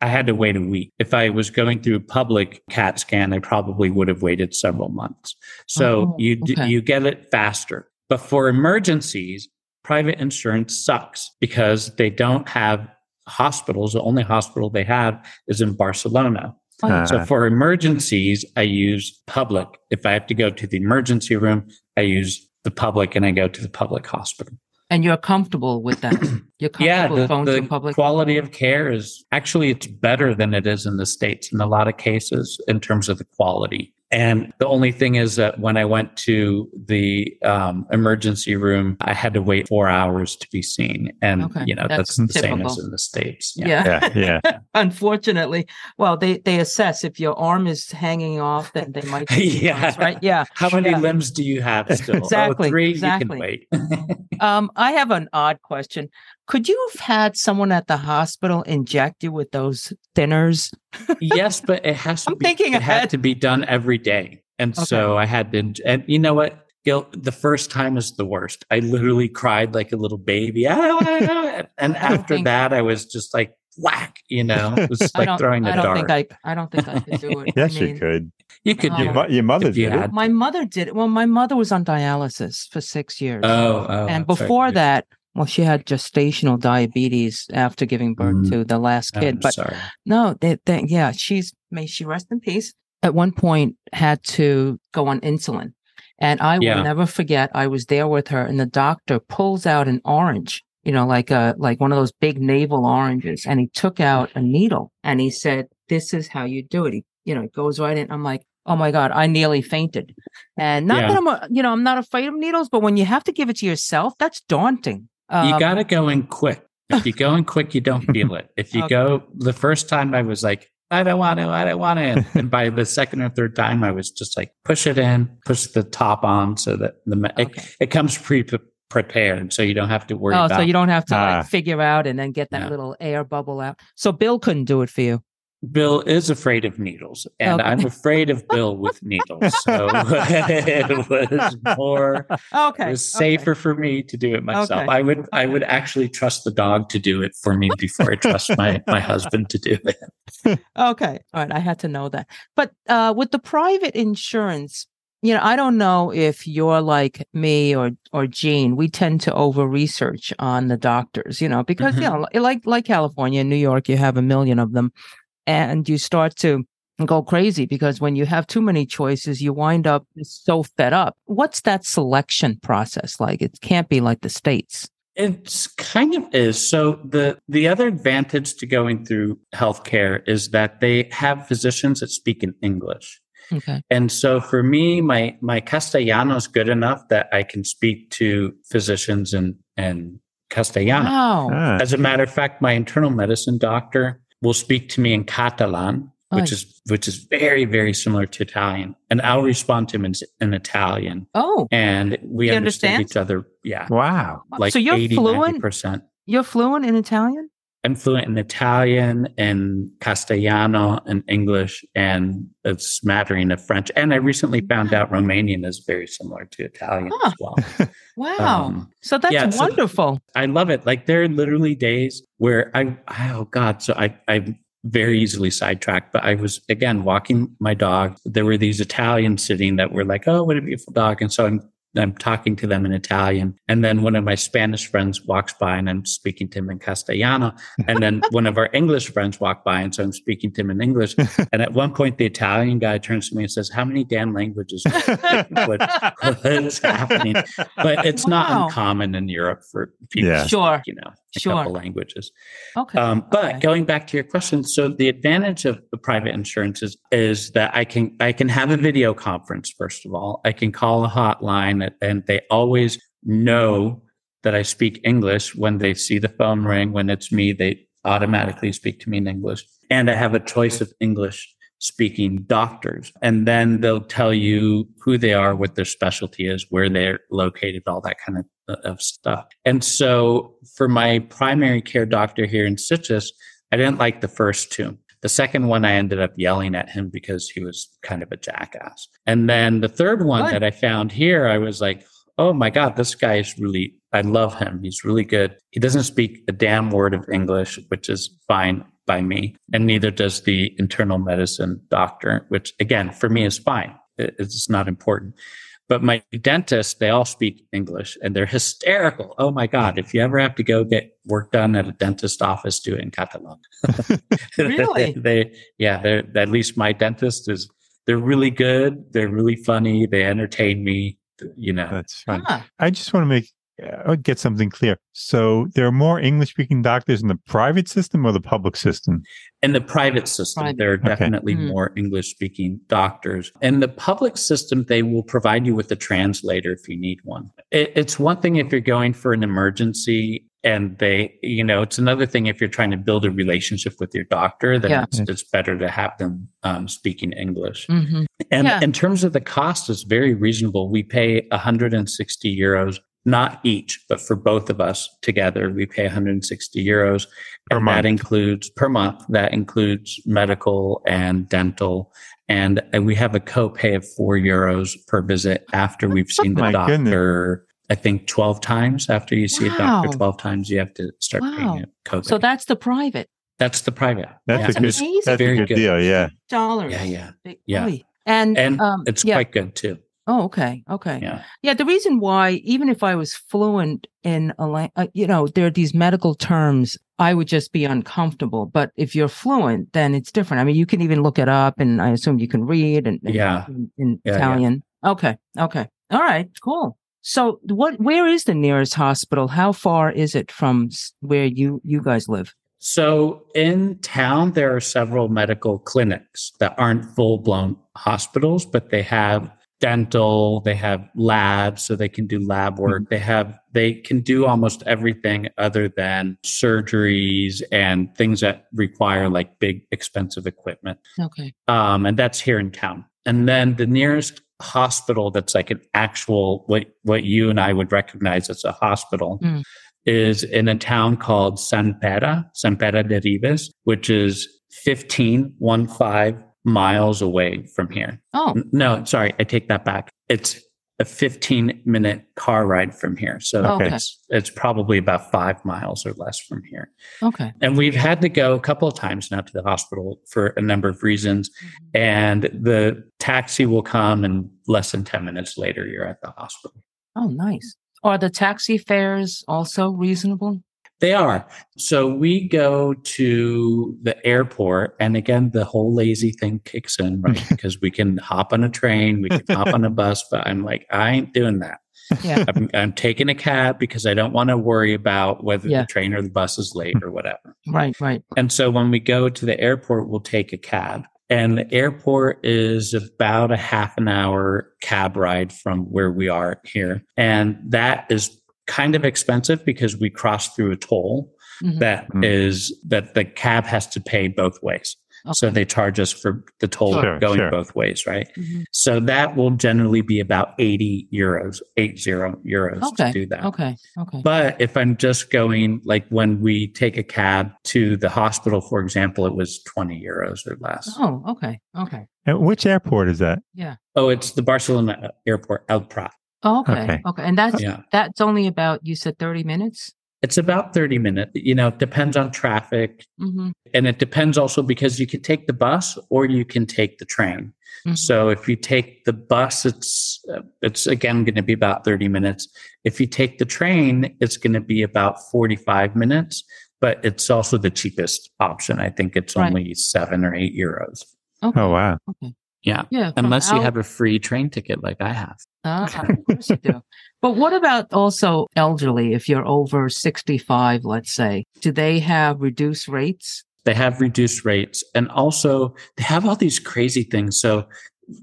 S3: I had to wait a week. If I was going through public CAT scan, I probably would have waited several months. So
S2: Oh,
S3: you, d-
S2: okay.
S3: you get it faster. But for emergencies, private insurance sucks because they don't have hospitals. The only hospital they have is in Barcelona.
S1: ah,
S3: So for emergencies, I use public. If I have to go to the emergency room, I use the public and I go to the public hospital.
S2: and you're comfortable with that. You're comfortable
S3: Yeah, the,
S2: going
S3: the
S2: to public.
S3: quality of care is actually it's better than it is in the states in a lot of cases in terms of the quality. And the only thing is that when I went to the um, emergency room, I had to wait four hours to be seen, and
S2: Okay,
S3: you know
S2: that's
S3: that's, the same as in the states.
S2: Yeah.
S1: yeah, yeah.
S2: Unfortunately, well, they they assess if your arm is hanging off, then they might.
S3: Yeah.
S2: Right. Yeah.
S3: How many
S2: Yeah.
S3: limbs do you have still?
S2: Exactly,
S3: Oh, three.
S2: exactly.
S3: You can wait.
S2: Um, I have an odd question. Could you have had someone at the hospital inject you with those thinners?
S3: yes, but it has to
S2: I'm
S3: be.
S2: thinking
S3: it
S2: ahead.
S3: had to be done every day, and so I had to. And you know what? Gil, the first time is the worst. I literally cried like a little baby, Ah, and after that, I was just like whack. You know, it was
S2: I
S3: like
S2: don't.
S3: throwing
S2: I
S3: a
S2: don't
S3: dart.
S2: think I. I don't think I could do it. I
S1: Yes, you could.
S3: you could do
S1: Your,
S3: it.
S1: your mother
S3: you
S1: did it.
S2: My mother did it. Well, my mother was on dialysis for six years.
S3: Oh, oh,
S2: and
S3: that's right.
S2: before that, well, she had gestational diabetes after giving birth
S3: Mm.
S2: to the last kid.
S3: I'm
S2: but
S3: sorry.
S2: no, they, they, yeah, she's may she rest in peace. At one point, had to go on insulin, and I will never forget. I was there with her, and the doctor pulls out an orange, you know, like a like one of those big navel oranges, and he took out a needle, and he said, "This is how you do it." He, you know, it goes right in. I'm like, Oh my God, I nearly fainted. And not
S3: Yeah.
S2: that I'm, a, you know, I'm not afraid of needles, but when you have to give it to yourself, that's daunting.
S3: You
S2: Um,
S3: got to go in quick. If you go in quick, you don't feel it. If you
S2: Okay.
S3: go the first time, I was like, I don't want to, I don't want to. And by the second or third time, I was just like, push it in, push the top on so that the me- it, it comes pre prepared, so you don't have to worry
S2: Oh,
S3: about.
S2: so you don't have to
S1: Ah.
S2: like figure out and then get that
S3: Yeah.
S2: little air bubble out. So Bill couldn't do it for you.
S3: Bill is afraid of needles, and
S2: Okay.
S3: I'm afraid of Bill with needles. So it was more
S2: Okay.
S3: it was
S2: okay.
S3: safer for me to do it myself.
S2: Okay.
S3: I would I would actually trust the dog to do it for me before I trust my my husband to do it.
S2: Okay. All right. I had to know that. But uh, with the private insurance, you know, I don't know if you're like me or or Gene. We tend to over research on the doctors, you know, because you know, like like California, New York, you have a million of them, and you start to go crazy because when you have too many choices, you wind up so fed up. What's that selection process like? It can't be like the states.
S3: It's kind of is. So the the other advantage to going through healthcare is that they have physicians that speak in English.
S2: Okay.
S3: And so for me, my my Castellano is good enough that I can speak to physicians in in Castellano.
S2: Wow.
S1: Ah,
S3: As a matter of fact, my internal medicine doctor will speak to me in Catalan, which
S2: Oh.
S3: is which is very very similar to Italian, and I'll respond to him in, in Italian,
S2: Oh,
S3: and we
S2: He
S3: understand each other. Yeah,
S1: wow.
S3: like
S2: so you're
S3: 80,
S2: fluent.
S3: percent.
S2: You're fluent in Italian.
S3: I'm fluent in Italian and Castellano and English and a smattering of French. And I recently found out Romanian is very similar to Italian
S2: Huh.
S3: as well.
S2: Wow.
S3: Um,
S2: so that's
S3: yeah, so-
S2: wonderful.
S3: I love it. Like there are literally days where I, oh God, so I, I'm very easily sidetracked, but I was again walking my dog. There were these Italians sitting that were like, oh, what a beautiful dog. And so I'm, I'm talking to them in Italian. And then one of my Spanish friends walks by and I'm speaking to him in Castellano. And then one of our English friends walk by. And so I'm speaking to him in English. And at one point, the Italian guy turns to me and says, how many damn languages what, what's happening? But it's
S2: Wow.
S3: not uncommon in Europe for people
S1: Yeah.
S3: to
S2: Sure.
S3: you know, a
S2: Sure.
S3: couple languages.
S2: Okay.
S3: Um, but
S2: Okay.
S3: going back to your question, so the advantage of the private insurance is, is that I can I can have a video conference. First of all, I can call a hotline, and they always know that I speak English when they see the phone ring. When it's me, they automatically speak to me in English, and I have a choice of English speaking doctors. And then they'll tell you who they are what their specialty is where they're located all that kind of, of stuff. And so for my primary care doctor here in Sitges i didn't like the first two. The second one i ended up yelling at him because he was kind of a jackass. And then the third one
S2: Good.
S3: that i found here i was like oh my god this guy is really i love him. He's really good. He doesn't speak a damn word of english which is fine by me, and neither does the internal medicine doctor, which again, for me is fine. It's not important. But my dentist, they all speak English and they're hysterical. Oh my God. If you ever have to go get work done at a dentist office, do it in Catalan.
S2: Really?
S3: they, yeah, they're, at least my dentist is, they're really good. They're really funny. They entertain me, you know.
S1: That's fun.
S2: Ah,
S1: I just want to make uh, get something clear. So there are more English speaking doctors in the private system or the public system?
S3: In the private system,
S2: Private.
S3: there are definitely
S2: Hmm.
S3: more English speaking doctors. In the public system, they will provide you with a translator if you need one. It, it's one thing if you're going for an emergency and they, you know, it's another thing if you're trying to build a relationship with your doctor, then
S2: Yeah.
S3: it's, it's better to have them um, speaking English.
S2: mhm.
S3: And
S2: Yeah.
S3: in terms of the cost, it's very reasonable. We pay 160 euros, not each, but for both of us together, we pay 160 euros.
S1: Per
S3: and
S1: month.
S3: that includes per month, that includes medical and dental. And, and we have a copay of four euros per visit after we've seen the
S1: My
S3: doctor.
S1: goodness.
S3: I think 12 times after you see a doctor, 12 times you have to start
S2: Wow.
S3: paying a copay.
S2: So that's the private
S3: that's the private.
S1: That's
S3: Yeah.
S1: a good
S2: amazing.
S1: that's a
S3: Very
S1: good
S3: good.
S1: deal. Yeah.
S2: dollars.
S3: Yeah, yeah. Yeah.
S2: And
S3: And
S2: um,
S3: it's
S2: yeah.
S3: quite good too.
S2: Oh, okay, okay.
S3: Yeah.
S2: Yeah, the reason why, even if I was fluent in a language, uh, you know, there are these medical terms, I would just be uncomfortable. But if you're fluent, then it's different. I mean, you can even look it up, and I assume you can read and, and-
S3: Yeah.
S2: in, in
S3: Yeah, yeah.
S2: Italian. Okay, okay, all right, cool. So, what? Where is the nearest hospital? How far is it from where you you guys live?
S3: So in town, there are several medical clinics that aren't full blown hospitals, but they have dental, they have labs, so they can do lab work. They have they can do almost everything other than surgeries and things that require like big expensive equipment.
S2: Okay.
S3: Um, and that's here in town. And then the nearest hospital that's like an actual what what you and I would recognize as a hospital
S2: Mm.
S3: is in a town called Sant Pere, Sant Pere de Ribes, which is 15, one five miles away from here.
S2: Oh,
S3: No, sorry, I take that back. It's a 15 minute car ride from here. So oh,
S2: Okay.
S3: it's it's probably about five miles or less from here.
S2: okay.
S3: And we've had to go a couple of times now to the hospital for a number of reasons. Mm-hmm. And the taxi will come and less than 10 minutes later, you're at the hospital.
S2: Oh, nice. Are the taxi fares also reasonable?
S3: They are. So we go to the airport, and again, the whole lazy thing kicks in, right? because we can hop on a train, we can hop on a bus, but I'm like, I ain't doing that.
S2: Yeah.
S3: I'm, I'm taking a cab because I don't want to worry about whether
S2: Yeah.
S3: the train or the bus is late or whatever.
S2: Right, right.
S3: And so when we go to the airport, we'll take a cab. And the airport is about a half an hour cab ride from where we are here. And that is kind of expensive because we cross through a toll
S2: Mhm.
S3: that
S1: Mm.
S3: is that the cab has to pay both ways. So they charge us for the toll
S1: Sure,
S3: going
S1: sure.
S3: both ways, right?
S2: Mhm.
S3: So that will generally be about 80 euros, 80 euros
S2: Okay.
S3: to do that.
S2: Okay. Okay.
S3: But if I'm just going, like when we take a cab to the hospital, for example, it was 20 euros or less.
S2: Oh, okay. Okay.
S1: And which airport is that? Yeah.
S3: Oh, it's the Barcelona airport, El Prat.
S2: Oh, okay.
S1: Okay.
S2: Okay. And that's
S3: Yeah.
S2: that's only about you said 30 minutes?
S3: It's about 30 minutes. You know, it depends on traffic.
S2: Mm-hmm.
S3: And it depends also because you can take the bus or you can take the train.
S2: Mhm.
S3: So if you take the bus, it's uh, it's again going to be about 30 minutes. If you take the train, it's going to be about 45 minutes, but it's also the cheapest option. I think it's
S2: Right.
S3: only seven or eight euros.
S2: Okay.
S1: Oh, wow.
S2: Okay.
S3: Yeah.
S2: Yeah.
S3: Unless you
S2: out-
S3: have a free train ticket like I have.
S2: Ah, of course you do. But what about also elderly? If you're over 65, let's say, do they have reduced rates?
S3: They have reduced rates and also they have all these crazy things. So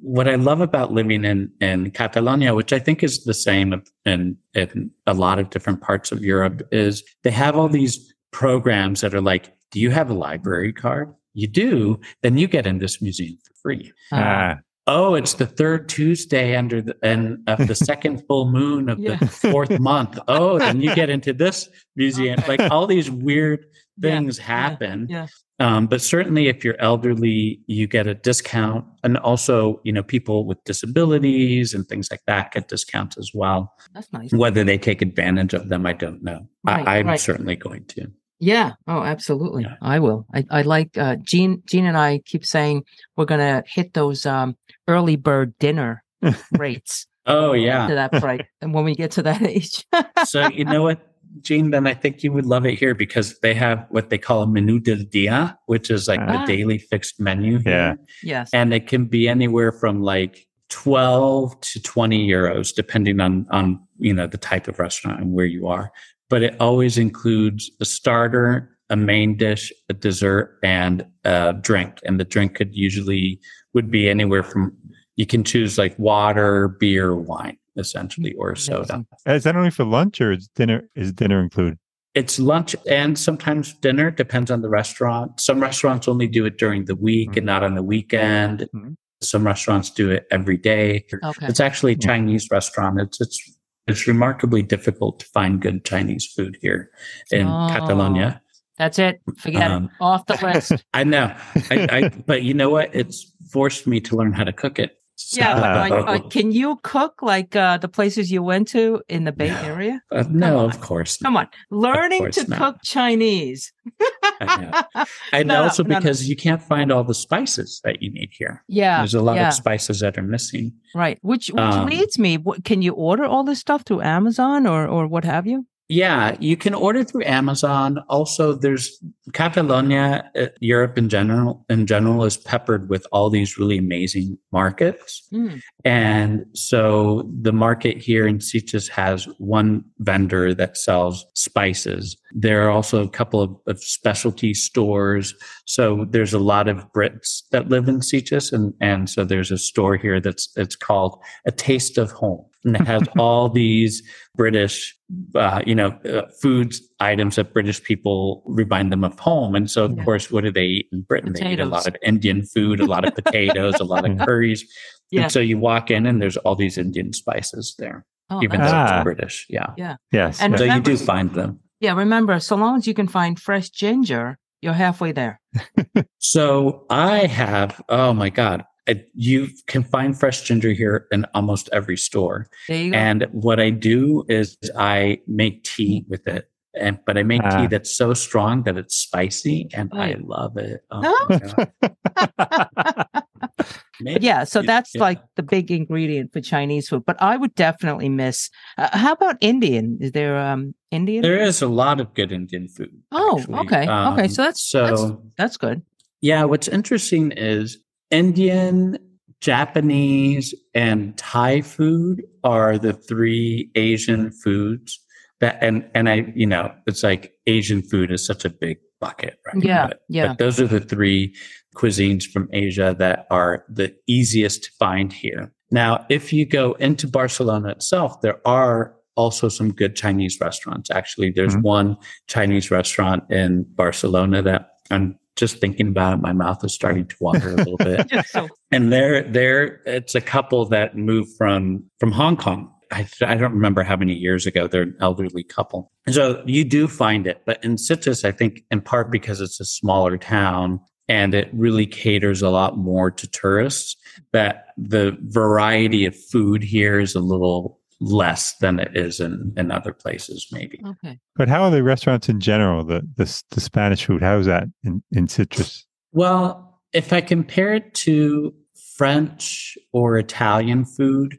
S3: what I love about living in, in Catalonia, which I think is the same in, in a lot of different parts of Europe, is they have all these programs that are like, do you have a library card? You do, then you get in this museum free.
S2: Uh,
S1: Ah,
S3: Oh, it's the third Tuesday under the and of the second full moon of
S2: Yeah.
S3: the fourth month. Oh, then you get into this museum.
S2: Okay.
S3: Like all these weird things
S2: yeah,
S3: happen.
S2: yeah.
S3: Um, but certainly if you're elderly, you get a discount. And also, you know, people with disabilities and things like that get discounts as well.
S2: That's nice.
S3: Whether they take advantage of them, I don't know.
S2: Right,
S3: I, I'm
S2: right.
S3: certainly going to.
S2: Yeah. Oh, absolutely.
S3: Yeah.
S2: I will. I, I like uh Gene Gene and I keep saying we're gonna hit those um early bird dinner rates
S3: Oh yeah.
S2: to
S3: yeah.
S2: that price. And when we get to that age.
S3: so you know what, Gene, then I think you would love it here because they have what they call a menu del dia, which is like
S1: Ah.
S3: the daily fixed menu here.
S1: Yeah.
S2: yes.
S3: And it can be anywhere from like 12 to 20 euros, depending on, on, you know, the type of restaurant and where you are. But it always includes a starter, a main dish, a dessert, and a drink. And the drink could usually would be anywhere from, you can choose like water, beer, wine, essentially, or soda.
S1: is that only for lunch or is dinner? Is dinner included?
S3: It's lunch and sometimes dinner, depends on the restaurant. Some restaurants only do it during the week and not on the weekend.
S1: Mhm.
S3: Some restaurants do it every day.
S2: Okay.
S3: It's actually a
S1: Yeah.
S3: Chinese restaurant. It's it's it's remarkably difficult to find good Chinese food here in
S2: Oh.
S3: Catalonia.
S2: That's it. Forget
S3: Um,
S2: it. Off the list.
S3: I know, I, I, but you know what? It's forced me to learn how to cook it.
S2: Yeah, but like,
S3: So-
S2: uh, can you cook like uh, the places you went to in the Bay
S3: No.
S2: Area?
S3: Uh, no,
S2: on.
S3: of course. not.
S2: Come on, learning to
S3: not.
S2: cook Chinese.
S3: I know. And
S2: No,
S3: also
S2: no.
S3: because you can't find all the spices that you need here.
S2: Yeah,
S3: There's a lot
S2: yeah,
S3: of spices that are missing.
S2: right. Which which
S3: Um,
S2: leads me. What, can you order all this stuff through Amazon or or what have you?
S3: Yeah, you can order through Amazon. Also, there's Catalonia, uh, Europe in general, in general, is peppered with all these really amazing markets.
S2: Mm.
S3: And so the market here in Sitges has one vendor that sells spices. There are also a couple of, of specialty stores. So there's a lot of Brits that live in Sitges. And, and so there's a store here that's, it's called A Taste of Home. And it has all these British, uh, you know, uh, foods items that British people remind them of home. And so, of
S2: Yeah.
S3: course, what do they eat in Britain? They eat a lot of Indian food, a lot of potatoes, a lot of curries.
S2: Yeah.
S3: And so you walk in and there's all these Indian spices there,
S2: Oh,
S3: even though
S1: Ah.
S3: it's British. Yeah.
S1: Yeah, yes.
S2: And
S1: yes.
S3: So you do find them.
S2: Yeah. Remember, so long as you can find fresh ginger, you're halfway there.
S3: So I have, oh my God, I, you can find fresh ginger here in almost every store.
S2: There you go.
S3: And what I do is I make tea with it. And but I make
S1: Ah.
S3: tea that's so strong that it's spicy and I love it. Oh
S2: Oh.
S3: my God. Maybe-
S2: yeah, so that's
S3: yeah.
S2: like the big ingredient for Chinese food. But I would definitely miss. Uh, how about Indian? Is there um Indian?
S3: There is a lot of good Indian food.
S2: Oh,
S3: actually.
S2: okay. Okay,
S3: Um,
S2: so that's-
S3: so
S2: that's- That's good.
S3: yeah. What's interesting is Indian, Japanese, and Thai food are the three Asian foods that, and and I, you know, it's like Asian food is such a big bucket, right?
S2: Yeah,
S3: But,
S2: yeah.
S3: But those are the three cuisines from Asia that are the easiest to find here. Now, if you go into Barcelona itself, there are also some good Chinese restaurants. Actually, there's
S1: Mhm.
S3: one Chinese restaurant in Barcelona that I'm just thinking about it. My mouth is starting to water a little bit. And they're they're it's a couple that moved from from Hong Kong. I, I don't remember how many years ago. They're an elderly couple. So you do find it, but in Sitges, I think in part because it's a smaller town and it really caters a lot more to tourists, that the variety of food here is a little less than it is in, in other places, maybe.
S2: okay.
S1: But how are the restaurants in general? The the, the Spanish food. How is that in, in Sitges?
S3: Well, if I compare it to French or Italian food,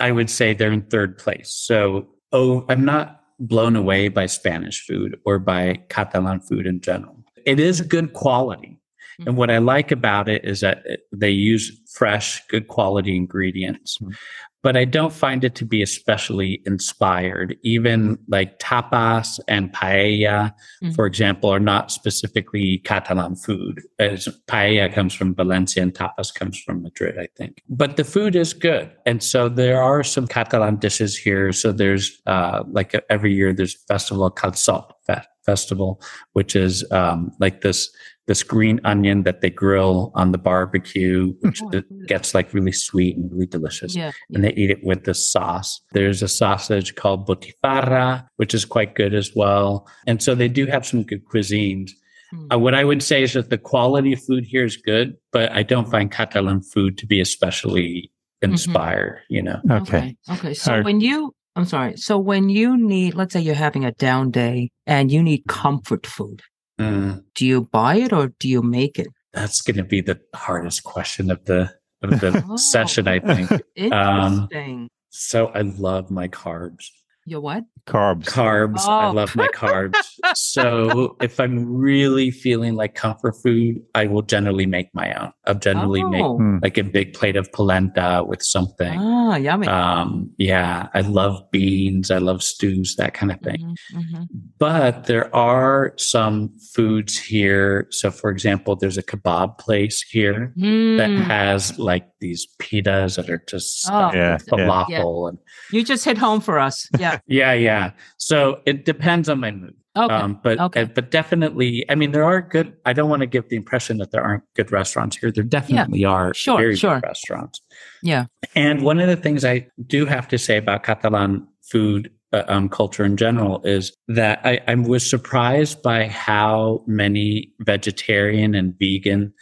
S3: I would say they're in third place. So, oh, I'm not blown away by Spanish food or by Catalan food in general. It is good quality. And what I like about it is that they use fresh, good quality ingredients.
S1: Mhm.
S3: But I don't find it to be especially inspired. Even like tapas and paella,
S2: Mhm.
S3: for example, are not specifically Catalan food. As paella comes from Valencia and tapas comes from Madrid, I think. But the food is good. And so there are some Catalan dishes here. So there's uh, like every year there's a festival Calçot Fe- festival, which is um, like this this green onion that they grill on the barbecue, which it
S2: good.
S3: gets like really sweet and really delicious
S2: Yeah.
S3: and they eat it with the sauce. There's a sausage called botifarra, which is quite good as well. And so they do have some good cuisines.
S2: Hmm.
S3: Uh, what I would say is that the quality of food here is good, but I don't find Catalan food to be especially
S2: Mm-hmm.
S3: inspired, you know.
S1: Okay.
S2: Okay. Okay. So
S1: Alright.
S2: when you, I'm sorry. So when you need, let's say you're having a down day and you need comfort food,
S3: Mm,
S2: do you buy it or do you make it?
S3: that's going to be the hardest question of the of the
S2: Oh.
S3: session, I think. Um,
S2: Interesting.
S3: So I love my carbs.
S2: Your what?
S1: Carbs.
S3: Carbs. I
S2: Oh.
S3: love my carbs. so if I'm really feeling like comfort food, I will generally make my own. I'll generally make
S2: Oh.
S1: Hmm.
S3: like a big plate of polenta with something.
S2: Ah, yummy.
S3: Um, yeah, I love beans. I love stews, that kind of thing.
S2: Mhm, mhm.
S3: But there are some foods here. So, for example, there's a kebab place here that
S2: Mm.
S3: has like these pitas that are just
S2: Oh,
S3: stuffed
S1: Yeah,
S3: with
S1: yeah.
S3: falafel and
S2: You just hit home for us. Yeah.
S3: yeah, yeah. So it depends on my mood.
S2: Okay.
S3: Um, but
S2: okay.
S3: uh, but definitely, I mean, there are good. I don't want to give the impression that there aren't good restaurants here. There definitely are
S2: Sure,
S3: very
S2: sure.
S3: good restaurants.
S2: Yeah.
S3: And one of the things I do have to say about Catalan food uh, um, culture in general is that I, I was surprised by how many vegetarian and vegan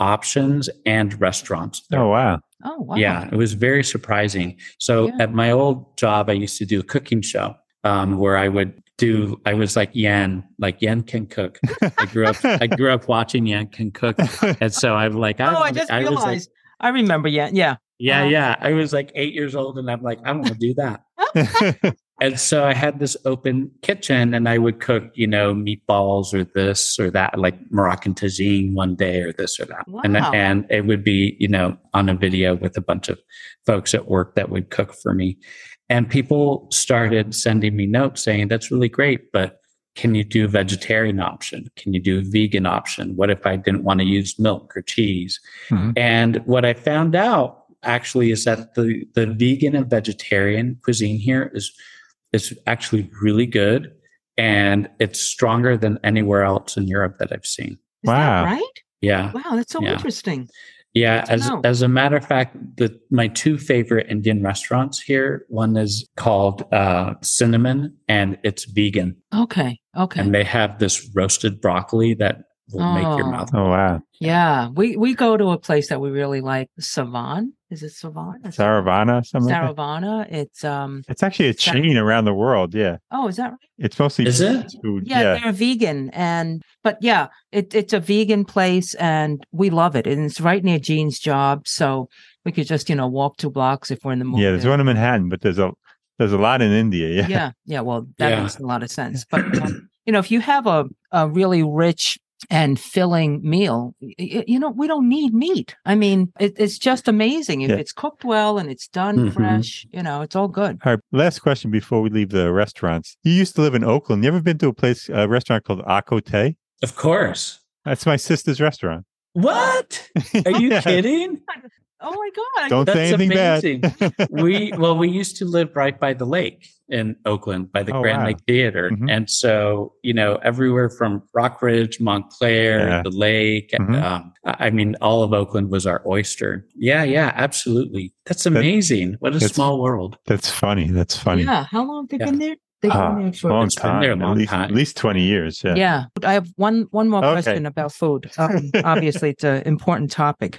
S3: options and restaurants there
S1: Oh wow.
S2: oh, wow.
S3: yeah, it was very surprising. So
S2: Yeah.
S3: at my old job, I used to do a cooking show um, where I would do. I was like Yan, like Yan can cook. I grew up. I grew up watching Yan can cook, and so I'm like,
S2: Oh, I
S3: wanna-
S2: just
S3: was like,
S2: realized. I remember. Yan. Yeah.
S3: yeah,
S2: Uh-huh.
S3: yeah. I was like eight years old, and I'm like, I want to do that. And so I had this open kitchen and I would cook, you know, meatballs or this or that, like Moroccan tagine one day or this or that.
S2: Wow.
S3: And, and it would be, you know, on a video with a bunch of folks at work that would cook for me. And people started sending me notes saying, that's really great, but can you do a vegetarian option? Can you do a vegan option? What if I didn't want to use milk or cheese?
S1: Mhm.
S3: And what I found out actually is that the, the vegan and vegetarian cuisine here is is actually really good and it's stronger than anywhere else in Europe that I've seen.
S2: Is that
S1: Wow.
S2: right?
S3: Yeah.
S2: Wow, that's so
S3: Yeah.
S2: interesting.
S3: Yeah, as
S2: know.
S3: as a matter of fact, the my two favorite Indian restaurants here, one is called uh, Cinnamon and it's vegan
S2: Okay. Okay.
S3: and they have this roasted broccoli that will make your
S2: Oh.
S3: mouth
S1: Oh wow.
S2: yeah. We we go to a place that we really like. Savan. Is it Savan? or
S1: Saravana, something. like?
S2: Saravana. It's um
S1: It's actually a
S2: Sa-
S1: chain around the world. Yeah,
S2: oh, is that right?
S1: it's mostly
S3: Is it?
S1: food.
S2: Yeah,
S1: Yeah,
S2: they're vegan and but yeah, it, it's a vegan place and we love it. And it's right near Gene's job. So we could just, you know, walk two blocks if we're in the mood.
S1: yeah. There's
S2: to-
S1: one in Manhattan, but there's a there's a lot in India. Yeah,
S2: yeah yeah well that
S3: Yeah.
S2: makes a lot of sense but um, you know if you have a, a really rich and filling meal y- y- you know we don't need meat i mean it, it's just amazing if
S1: Yeah.
S2: it's cooked well and it's done
S3: Mhm.
S2: fresh you know it's all good
S1: All right. Last question before we leave the restaurants. You used to live in Oakland. You ever been to a place, a restaurant called Akote?
S3: Of course.
S1: That's my sister's restaurant.
S3: What? Are you
S1: Yeah.
S3: kidding?
S2: oh my god
S1: Don't say
S3: That's
S1: anything
S3: amazing.
S1: bad.
S3: we well we used to live right by the lake in oakland by the
S1: Oh,
S3: grand
S1: wow.
S3: lake theater
S1: Mhm.
S3: and so you know everywhere from rockridge montclair
S1: Yeah.
S3: the lake
S1: Mhm.
S3: um, i I mean all of oakland was our oyster yeah yeah absolutely that's amazing what a small world
S1: That's funny. That's funny.
S2: yeah how long have they
S3: Yeah.
S2: been there they've
S1: Ah,
S2: been there for
S1: long
S3: It's been
S1: time.
S3: there a
S1: at least
S3: time.
S1: at least twenty years. Yeah.
S2: yeah i have one one more
S1: Okay.
S2: question about food um, obviously it's an important topic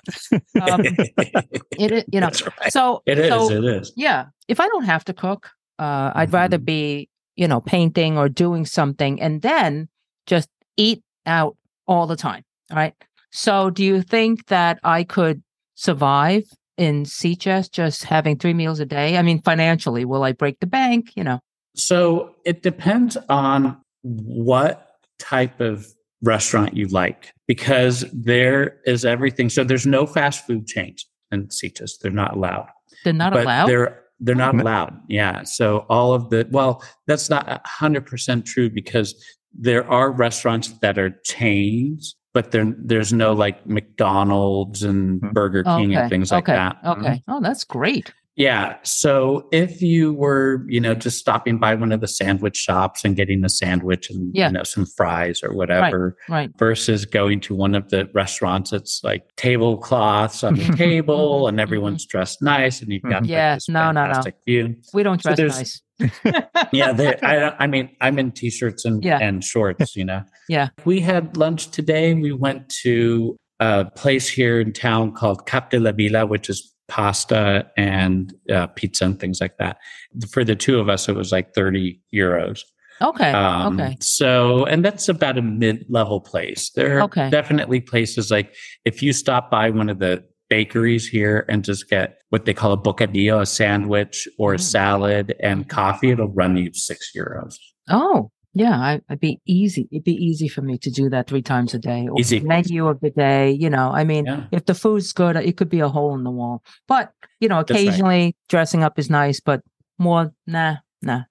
S2: um, it, you know
S3: right.
S2: so
S3: it is
S2: so
S3: it is
S2: Yeah. If I don't have to cook, uh, I'd rather
S3: Mhm.
S2: be, you know, painting or doing something and then just eat out all the time. All right. So do you think that I could survive in Sitges just having three meals a day? I mean, financially, will I break the bank? You know,
S3: So it depends on what type of restaurant you like because there is everything. So there's no fast food chains in Sitges. They're not allowed.
S2: they're not
S3: but
S2: allowed.
S3: They're they're not allowed. Yeah. So all of the well, that's not hundred percent true because there are restaurants that are chains, but there there's no like McDonald's and
S1: Hmm.
S3: Burger King and things like
S2: okay.
S3: that. Mm-hmm.
S2: Okay. Oh, that's great.
S3: Yeah. So if you were, you know, just stopping by one of the sandwich shops and getting a sandwich and
S2: Yeah.
S3: you know some fries or whatever,
S2: Right. right.
S3: versus going to one of the restaurants, it's like tablecloths on the table and mm-hmm. everyone's dressed nice and you've got mm-hmm. like,
S2: Yeah, no, no, no.
S3: view.
S2: We don't
S3: So
S2: dress
S3: there's-
S2: nice.
S3: Yeah, there- I, I mean, I'm in t-shirts and
S2: Yeah.
S3: and shorts. You know.
S2: Yeah.
S3: We had lunch today. We went to a place here in town called Cap de la Vila, which is pasta and uh, pizza and things like that. For the two of us, it was like 30 euros.
S2: Okay.
S3: Um,
S2: okay.
S3: So, and that's about a mid-level place. There are
S2: Okay.
S3: definitely places like if you stop by one of the bakeries here and just get what they call a bocadillo, a sandwich or a
S2: Mm.
S3: salad and coffee, it'll run you six euros.
S2: Oh, yeah, I, I'd be easy. It'd be easy for me to do that three times a day. Or
S3: Easy.
S2: menu of the day. You know, I mean,
S3: Yeah.
S2: if the food's good, it could be a hole in the wall. But you know,
S3: right.
S2: occasionally dressing up is nice, but more, nah, nah.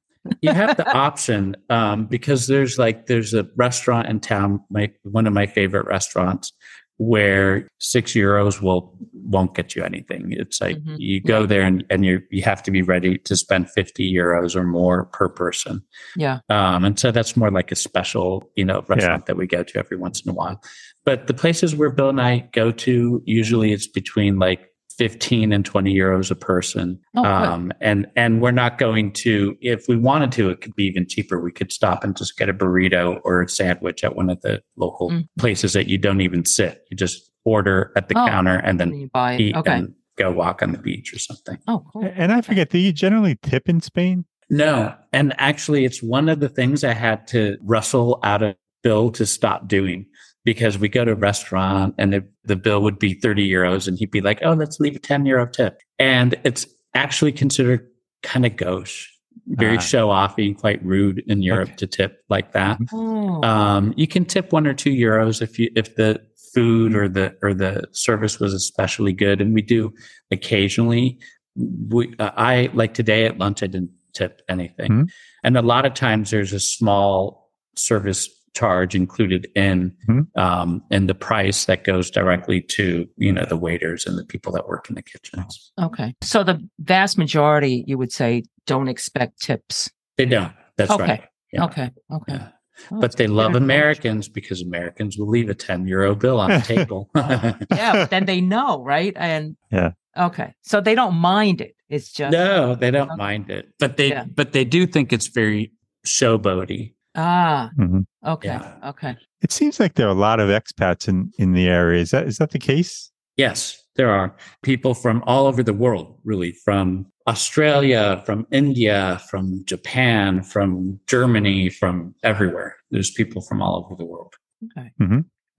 S3: you have the option um, because there's like there's a restaurant in town, my one of my favorite restaurants, where six euros will won't get you anything. It's like
S2: Mhm.
S3: you go there and, and you you have to be ready to spend fifty euros or more per person.
S2: Yeah.
S3: Um, and so that's more like a special, you know, restaurant that we go to every once in a while. But the places where Bill and I go to, usually it's between like 15 and 20 euros a person.
S2: Oh,
S3: um, and, and we're not going to, if we wanted to, it could be even cheaper. We could stop and just get a burrito or a sandwich at one of the local
S2: Mm.
S3: places that you don't even sit. You just order at the
S2: Oh,
S3: counter and
S2: And
S3: then
S2: then you buy
S3: eat
S2: Okay.
S3: and go walk on the beach or something.
S2: Oh, cool.
S1: And I forget, do you generally tip in Spain?
S3: No. And actually, it's one of the things I had to wrestle out of Bill to stop doing because we go to a restaurant and the, the bill would be 30 euros and he'd be like, oh, let's leave a 10 euro tip. And it's actually considered kind of gauche very
S1: Ah.
S3: show offy, quite rude in Europe
S1: Okay.
S3: to tip like that.
S2: Oh.
S3: Um, you can tip one or two euros if you if the food or the or the service was especially good, and we do occasionally. We, uh, I like today at lunch. I didn't tip anything,
S1: Hmm.
S3: and a lot of times there's a small service charge included in
S1: Hmm.
S3: um, in the price that goes directly to you know the waiters and the people that work in the kitchens.
S2: okay. So the vast majority, you would say, don't expect tips.
S3: They don't. That's
S2: Okay.
S3: right. Yeah.
S2: Okay. Okay.
S3: Yeah.
S2: Oh,
S3: But they love
S2: considered
S3: Americans because Americans will leave a 10 euro bill on the table.
S2: yeah, but then they know, right? And
S1: Yeah.
S2: Okay. So they don't mind it. It's just
S3: no, they don't
S2: Okay.
S3: mind it. But they
S2: Yeah.
S3: but they do think it's very showboaty.
S2: Ah,
S1: Mhm.
S2: okay.
S3: Yeah.
S2: Okay.
S1: It seems like there are a lot of expats in, in the area. Is that is that the case?
S3: Yes, there are people from all over the world, really, from Australia, from India, from Japan, from Germany, from everywhere. There's people from all over the world.
S2: Okay.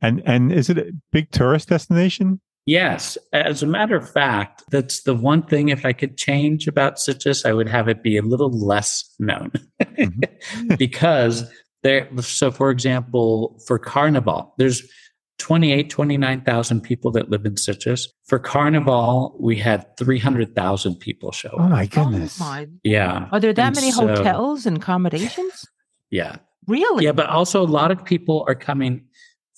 S1: And and is it a big tourist destination?
S3: Yes. As a matter of fact, that's the one thing if I could change about Sitges, I would have it be a little less known. Mm-hmm. because there, so for example, for Carnival, there's 28, 29,000 people that live in Sitges. For Carnival, we had 300,000 people show
S1: oh
S3: up.
S1: Oh my goodness.
S2: Oh my.
S3: Yeah.
S2: Are there that
S3: And
S2: many
S3: so-
S2: hotels and accommodations?
S3: Yeah.
S2: Really?
S3: Yeah. But also, a lot of people are coming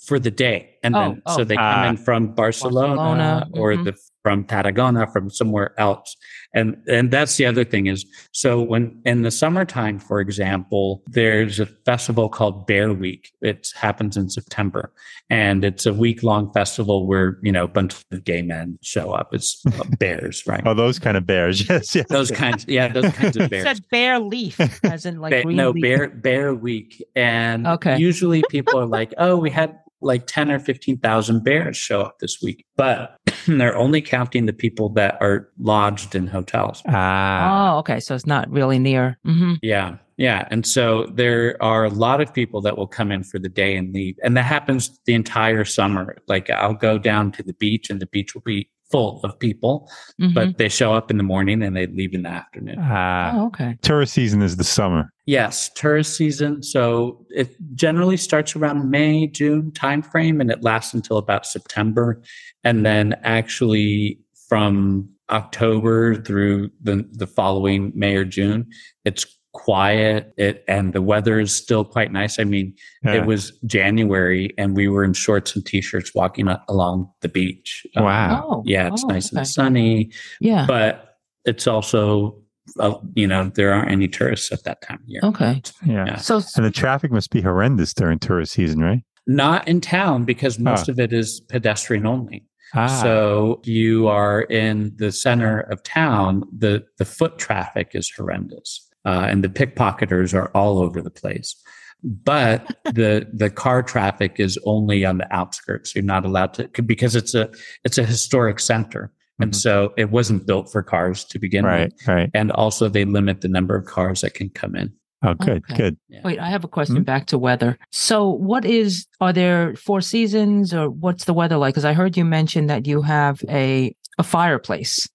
S3: for the day. And then,
S2: Oh,
S3: so
S2: oh.
S3: they come
S1: Ah.
S3: in from Barcelona,
S2: Barcelona,
S3: or
S2: mhm.
S3: the from Patagonia, from somewhere else. And, and that's the other thing is, so when in the summertime, for example, there's a festival called Bear Week. It happens in September and it's a week long festival where, you know, a bunch of gay men show up. It's bears, right?
S1: Oh, those kind of bears. Yes, yes.
S3: Those kinds, yeah, those kinds of
S2: It
S3: bears.
S2: said bear leaf, as in like
S3: Ba-
S2: green
S3: no
S2: leaf.
S3: bear bear week and
S2: Okay.
S3: usually people are like oh we had like 10 or 15,000 bears show up this week but they're only counting the people that are lodged in hotels
S1: Ah.
S2: Oh, okay. So it's not really near. hmm
S3: yeah yeah and so there are a lot of people that will come in for the day and leave and that happens the entire summer like i'll go down to the beach and the beach will be full of people
S2: hmm
S3: but they show up in the morning and they leave in the afternoon
S1: Ah.
S2: oh, okay.
S1: Tourist season is the summer.
S3: Yes, tourist season. So it generally starts around May, June timeframe, and it lasts until about September. And then actually from October through the, the following May or June, it's quiet. It and the weather is still quite nice. I mean,
S1: Yeah.
S3: it was January and we were in shorts and t-shirts walking a- along the beach. Um,
S1: Wow.
S2: Oh,
S3: yeah, it's
S2: oh,
S3: nice
S2: okay.
S3: and sunny,
S2: Yeah.
S3: but it's also, uh, you know, there aren't any tourists at that time of year.
S2: Okay.
S1: yeah.
S3: Yeah.
S2: So
S1: And the traffic must be horrendous during tourist season, right?
S3: Not in town because most of it is pedestrian only.
S1: Ah.
S3: So you are in the center of town. The the foot traffic is horrendous, uh, and the pickpocketers are all over the place. But the the car traffic is only on the outskirts. You're not allowed to because it's a it's a historic center, and
S1: Mhm.
S3: so it wasn't built for cars to begin
S1: right,
S3: with.
S1: right.
S3: And also, they limit the number of cars that can come in.
S1: Oh, good,
S2: Okay.
S1: good.
S3: Yeah.
S2: wait, I have a question
S1: Hmm?
S2: back to weather. So what is are there four seasons or what's the weather like? Because I heard you mention that you have a a fireplace.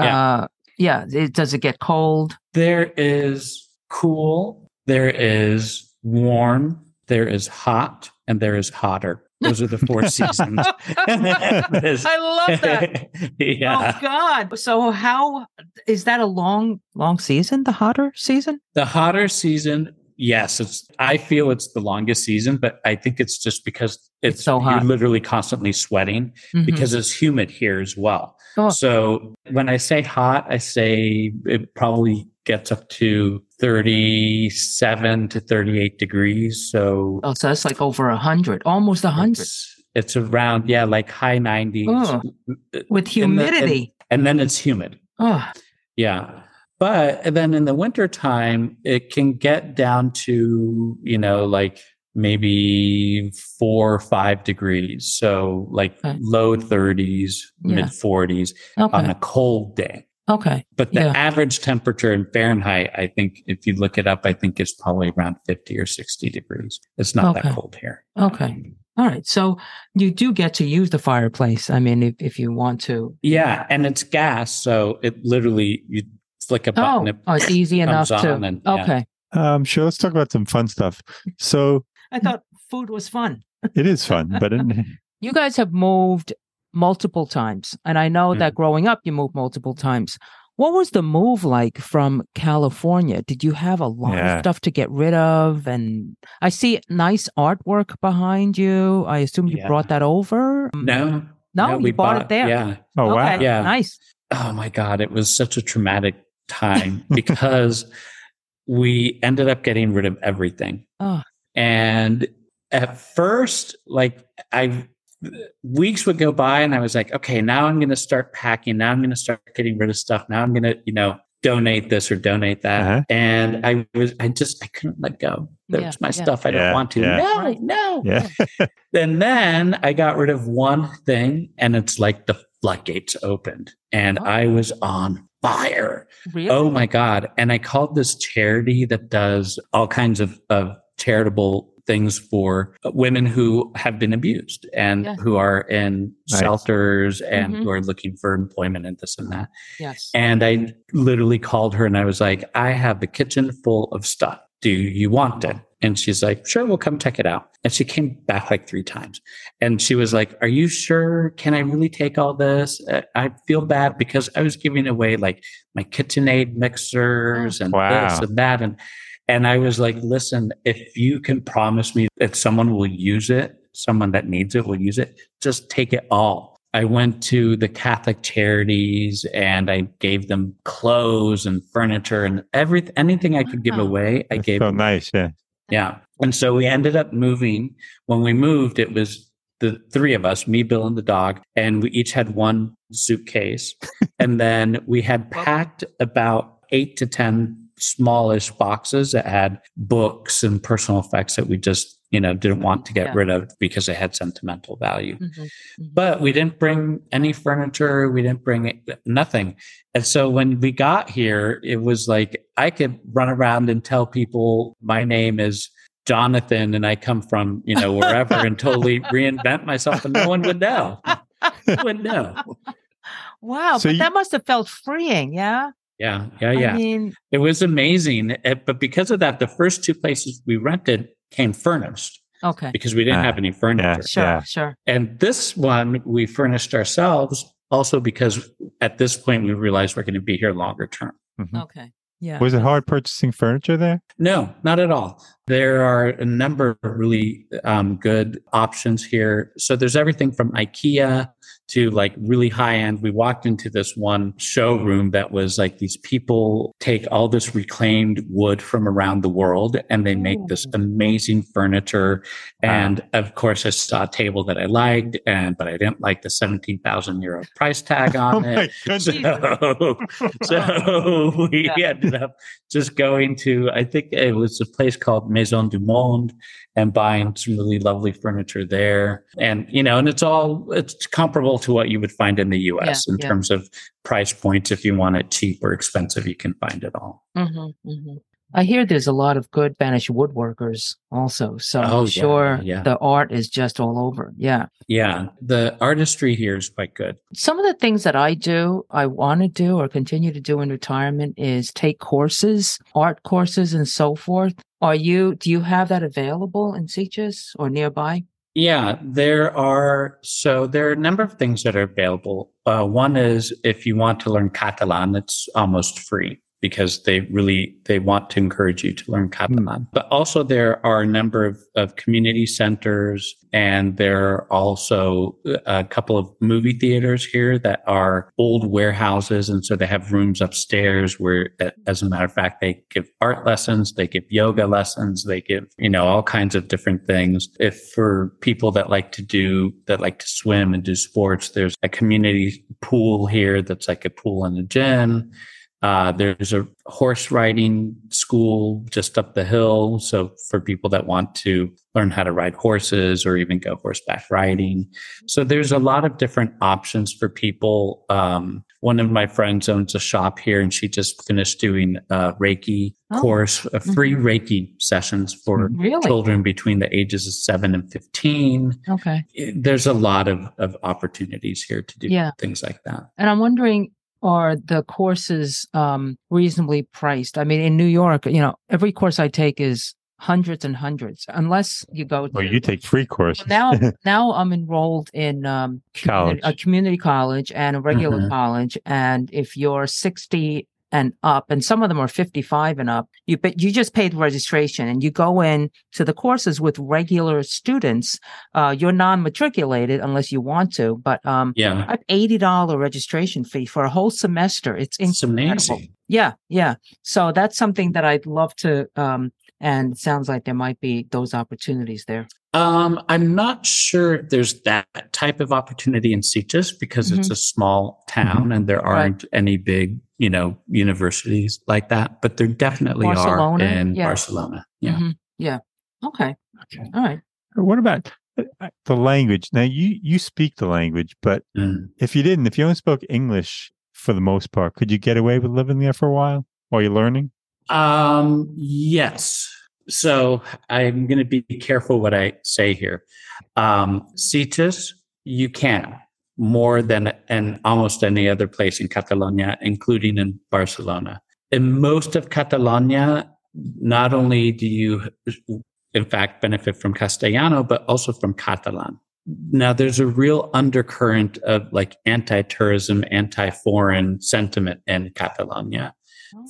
S3: Yeah.
S2: Uh yeah. It, does it get cold?
S3: There is cool, there is warm, there is hot, and there is hotter. Those are the four seasons.
S2: I love that.
S3: yeah.
S2: Oh God! So how is that a long, long season? The hotter season?
S3: The hotter season, yes, it's I feel it's the longest season, but I think it's just because it's,
S2: It's so
S3: you're literally constantly sweating
S2: Mhm.
S3: because it's humid here as well.
S2: Oh.
S3: So when I say hot, I say it probably gets up to 37 to 38 degrees. So
S2: oh, so that's like over a hundred, almost a hundred
S3: It's, it's around, yeah, like high 90s.
S2: Oh. with
S3: in the-
S2: humidity.
S3: and then it's humid.
S2: oh,
S3: Yeah. But then in the wintertime, it can get down to, you know, like maybe four or five degrees. So like
S2: Okay.
S3: low 30s,
S2: Yeah.
S3: mid 40s on a cold day.
S2: Okay,
S3: But the
S2: Yeah.
S3: average temperature in Fahrenheit, I think if you look it up, I think it's probably around 50 or 60 degrees. It's not
S2: Okay.
S3: that cold here.
S2: okay. All right. So you do get to use the fireplace. I mean, if if you want to.
S3: Yeah, and it's gas, so it literally you flick a button.
S2: Oh,
S3: it
S2: oh, it's easy enough
S3: comes
S2: to.
S3: on and- yeah.
S2: okay.
S1: Um, sure. Let's talk about some fun stuff. So
S2: I thought food was fun.
S1: it is fun, but it,
S2: You guys have moved multiple times, and I know
S3: Mm.
S2: that growing up, you moved multiple times. What was the move like from California? Did you have a lot
S1: Yeah.
S2: of stuff to get rid of? And I see nice artwork behind you. I assume you
S3: Yeah.
S2: brought that over.
S3: No,
S2: No,
S3: we
S2: you bought it there.
S3: Yeah.
S1: oh wow,
S3: Yeah.
S2: nice.
S3: Oh my God. It was such a traumatic time because we ended up getting rid of everything.
S2: Oh.
S3: And at first, like I weeks would go by and I was like, okay, now I'm going to start packing. Now I'm going to start getting rid of stuff. Now I'm going to, you know, donate this or donate that.
S1: Uh-huh.
S3: And I was, I just, I couldn't let go. There's
S2: Yeah,
S3: my
S2: yeah.
S3: stuff. I
S1: Yeah,
S3: don't want to.
S1: yeah.
S3: No, no.
S1: yeah.
S3: And then I got rid of one thing and it's like the floodgates opened and
S2: Oh.
S3: I was on fire.
S2: Really?
S3: Oh my God. And I called this charity that does all kinds of, of charitable things for women who have been abused and
S2: Yeah.
S3: who are in
S1: Nice.
S3: shelters and
S2: Mhm.
S3: who are looking for employment and this and that.
S2: yes.
S3: And I literally called her and I was like, I have the kitchen full of stuff. Do you want it? And she's like, sure, we'll come check it out. And she came back like three times. And she was like, Are you sure? Can I really take all this? Uh, I feel bad because I was giving away like my KitchenAid mixers and
S1: Wow.
S3: this and that. And and I was like, listen, if you can promise me that someone will use it, someone that needs it will use it, just take it all. I went to the Catholic charities and I gave them clothes and furniture and everything, anything I could give away, I
S1: That's
S3: gave
S1: so
S3: them.
S1: nice. Yeah.
S3: Yeah. And so we ended up moving. When we moved, it was the three of us, me, Bill, and the dog, and we each had one suitcase. and then we had packed about eight to 10 smallish boxes that had books and personal effects that we just, you know, didn't want to get
S2: Yeah.
S3: rid of because they had sentimental value.
S2: Mhm, mhm.
S3: But we didn't bring any furniture. We didn't bring nothing. And so when we got here, it was like I could run around and tell people my name is Jonathan and I come from, you know, wherever and totally reinvent myself and no one would know. No one would know.
S2: Wow,
S1: So
S2: but
S1: you-
S2: that must have felt freeing, yeah?
S3: Yeah. Yeah. Yeah.
S2: I mean,
S3: it was amazing. Eh, But because of that, the first two places we rented came furnished
S2: okay.
S3: because we didn't
S1: Ah,
S3: have any furniture.
S2: Sure,
S1: Yeah.
S2: sure.
S3: And this one we furnished ourselves also because at this point we realized we're going to be here longer term.
S1: Mhm.
S2: Okay. Yeah.
S1: Was it hard purchasing furniture there?
S3: No, not at all. There are a number of really um, good options here. So there's everything from IKEA to like really high end. We walked into this one showroom that was like these people take all this reclaimed wood from around the world and they make this
S2: oh.
S3: amazing furniture.
S1: Wow.
S3: And of course, I saw a table that I liked, and but I didn't like the seventeen thousand euro price tag
S1: Oh
S3: on
S1: my
S3: it. So, so we
S2: Yeah.
S3: ended up just going to, I think it was a place called Maison du Monde and buying some really lovely furniture there. And, you know, and it's all, it's comparable to what you would find in the US
S2: Yeah,
S3: in
S2: yeah.
S3: terms of price points. If you want it cheap or expensive, you can find it all.
S2: hmm hmm I hear there's a lot of good Spanish woodworkers also. So
S3: Oh,
S2: I'm
S3: yeah,
S2: sure
S3: yeah.
S2: the art is just all over. Yeah.
S3: Yeah. The artistry here is quite good.
S2: Some of the things that I do, I want to do or continue to do in retirement is take courses, art courses and so forth. Are you, do you have that available in Sitges or nearby?
S3: Yeah, there are. So there are a number of things that are available. Uh, one is if you want to learn Catalan, it's almost free because they really they want to encourage you to learn Catalan. Hmm. But also there are a number of, of community centers and there are also uh, a couple of movie theaters here that are old warehouses. And so they have rooms upstairs where, as a matter of fact, they give art lessons, they give yoga lessons, they give, you know, all kinds of different things. If for people that like to do, that like to swim and do sports, there's a community pool here that's like a pool and a gym. Uh, there's a horse riding school just up the hill. So for people that want to learn how to ride horses or even go horseback riding. So there's a lot of different options for people. Um, one of my friends owns a shop here and she just finished doing a Reiki
S2: Oh.
S3: course, uh, free Reiki sessions for
S2: Really?
S3: children between the ages of seven and 15.
S2: Okay.
S3: There's a lot of, of opportunities here to do
S2: Yeah.
S3: things like that.
S2: And I'm wondering, are the courses um, reasonably priced? I mean, in New York, you know, every course I take is hundreds and hundreds, unless you go.
S1: Well, you take free courses.
S2: now, now I'm enrolled in um, community, a community college and a regular
S3: Mhm.
S2: college. And if you're 60 and up, and some of them are 55 and up, you but you just paid registration and you go in to the courses with regular students. Uh, you're non-matriculated unless you want to, but um,
S3: Yeah.
S2: Have eighty dollar registration fee for a whole semester. It's
S3: It's
S2: incredible.
S3: amazing.
S2: Yeah, yeah. So that's something that I'd love to. Um, and it sounds like there might be those opportunities there.
S3: Um, I'm not sure if there's that type of opportunity in Sitges because it's a small town and there
S2: Mm-hmm. Right.
S3: aren't any big, you know, universities like that, but there definitely
S2: Barcelona?
S3: are in
S2: Yeah.
S3: Barcelona. Yeah.
S2: Mhm. Yeah. Okay.
S1: Okay.
S2: All right.
S1: What about uh, the language? Now you you speak the language, but
S3: Mm.
S1: if you didn't, if you only spoke English for the most part, could you get away with living there for a while while you're learning?
S3: Um, yes. So I'm going to be careful what I say here. Um, you can more than in almost any other place in Catalonia, including in Barcelona. In most of Catalonia, not only do you, in fact, benefit from Castellano, but also from Catalan. Now, there's a real undercurrent of like anti-tourism, anti-foreign sentiment in Catalonia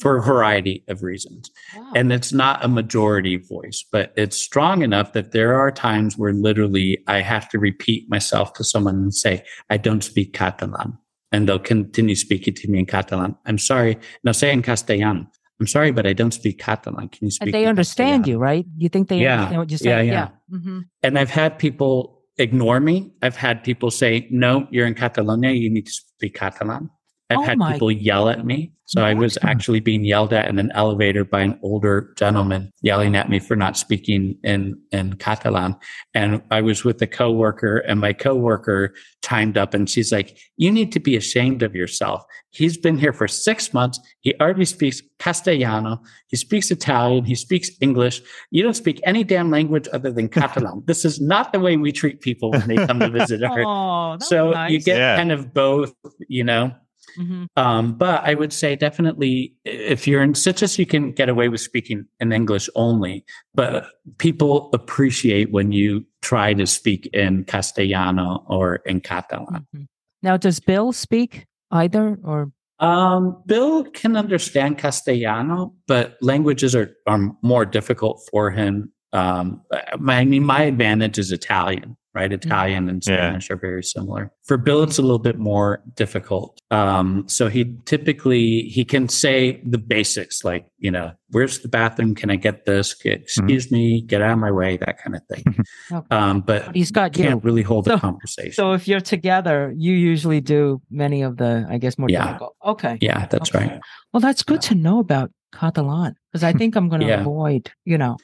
S3: for a variety of reasons.
S2: Wow.
S3: And it's not a majority voice, but it's strong enough that there are times where literally I have to repeat myself to someone and say, I don't speak Catalan. And they'll continue speaking to me in Catalan. I'm sorry. No, say in Castellano. I'm sorry, but I don't speak Catalan. Can you speak?
S2: and they understand
S3: Castellano?"
S2: you, right? You think they
S3: Yeah.
S2: understand what you're
S3: Yeah,
S2: saying?
S3: yeah.
S2: hmm
S3: And I've had people ignore me. I've had people say, no, you're in Catalonia. You need to speak Catalan. I've
S2: Oh
S3: had
S2: my-
S3: people yell at me. So I was actually being yelled at in an elevator by an older gentleman yelling at me for not speaking in, in Catalan. And I was with a coworker and my coworker chimed up and she's like, you need to be ashamed of yourself. He's been here for six months. He already speaks Castellano. He speaks Italian. He speaks English. You don't speak any damn language other than Catalan. this is not the way we treat people when they come to visit our.
S2: Oh,
S3: so
S2: nice.
S3: you get
S1: Yeah.
S3: kind of both, you know.
S2: Mhm.
S3: Um, but I would say definitely if you're in Sitges, you can get away with speaking in English only. But people appreciate when you try to speak in Castellano or in Catalan.
S2: Mhm. Now, does Bill speak either, or
S3: Um, Bill can understand Castellano, but languages are, are more difficult for him. Um, my, I mean, my advantage is Italian, right? Italian and
S1: Yeah.
S3: Spanish are very similar. For Bill, it's a little bit more difficult. Um, so he typically, he can say the basics, like, you know, where's the bathroom? Can I get this? Get, excuse me, get out of my way, that kind of thing.
S2: Okay.
S3: Um, but
S2: but he's got
S3: can't really hold
S2: So-
S3: a conversation.
S2: So if you're together, you usually do many of the, I guess, more
S3: Yeah.
S2: difficult. Okay.
S3: yeah, that's
S2: Okay.
S3: right.
S2: Well, that's good to know about Catalan because I think I'm going to
S3: Yeah.
S2: avoid, you know,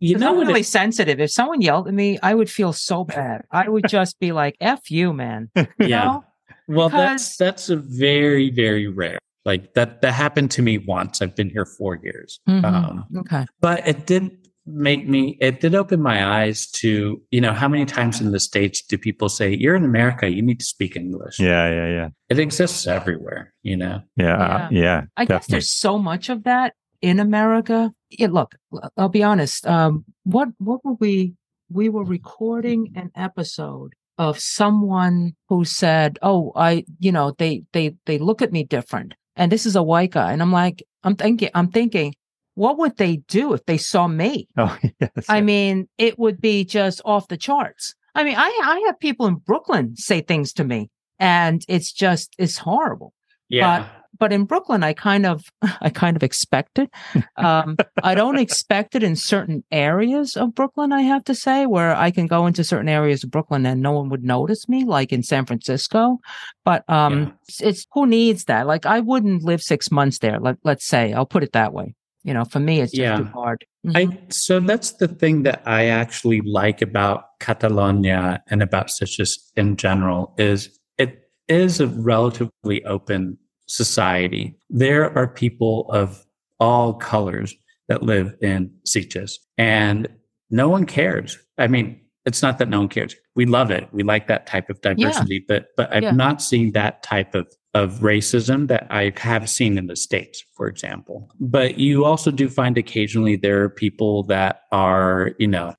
S3: You
S2: 'cause
S3: know
S2: I'm really
S3: it-
S2: sensitive. If someone yelled at me, I would feel so bad. I would just be like, "F you, man." You
S3: yeah.
S2: know?
S3: Well,
S2: Because-
S3: that's that's a very very rare. Like that that happened to me once. I've been here four years,
S2: Mhm.
S3: um,
S2: Okay.
S3: but it did make me. It did open my eyes to you know how many times in the states do people say you're in America, you need to speak English.
S1: Yeah, yeah, yeah,
S3: It exists everywhere. You know.
S1: yeah, uh, yeah.
S2: I guess there's so much of that in America. Yeah, look, I'll be honest. Um, what what were we? We were recording an episode of someone who said, "Oh, I, you know, they they they look at me different." And this is a white guy, and I'm like, I'm thinking, I'm thinking, what would they do if they saw me?
S1: Oh, yes.
S2: I mean, it would be just off the charts. I mean, I I have people in Brooklyn say things to me, and it's just it's horrible
S3: Yeah.
S2: but in Brooklyn, I kind of, I kind of expect it. Um, I don't expect it in certain areas of Brooklyn. I have to say, where I can go into certain areas of Brooklyn and no one would notice me, like in San Francisco. But um,
S3: Yeah.
S2: it's, it's who needs that? Like, I wouldn't live six months there. Let Let's say, I'll put it that way. You know, for me, it's just
S3: Yeah.
S2: too hard. Mhm.
S3: I so that's the thing that I actually like about Catalonia and about Sitges in general is it is a relatively open society. There are people of all colors that live in Sitges and no one cares. I mean, it's not that no one cares. We love it. We like that type of diversity, but but I've
S2: Yeah.
S3: not seen that type of of racism that I have seen in the States, for example. But you also do find occasionally there are people that are, you know,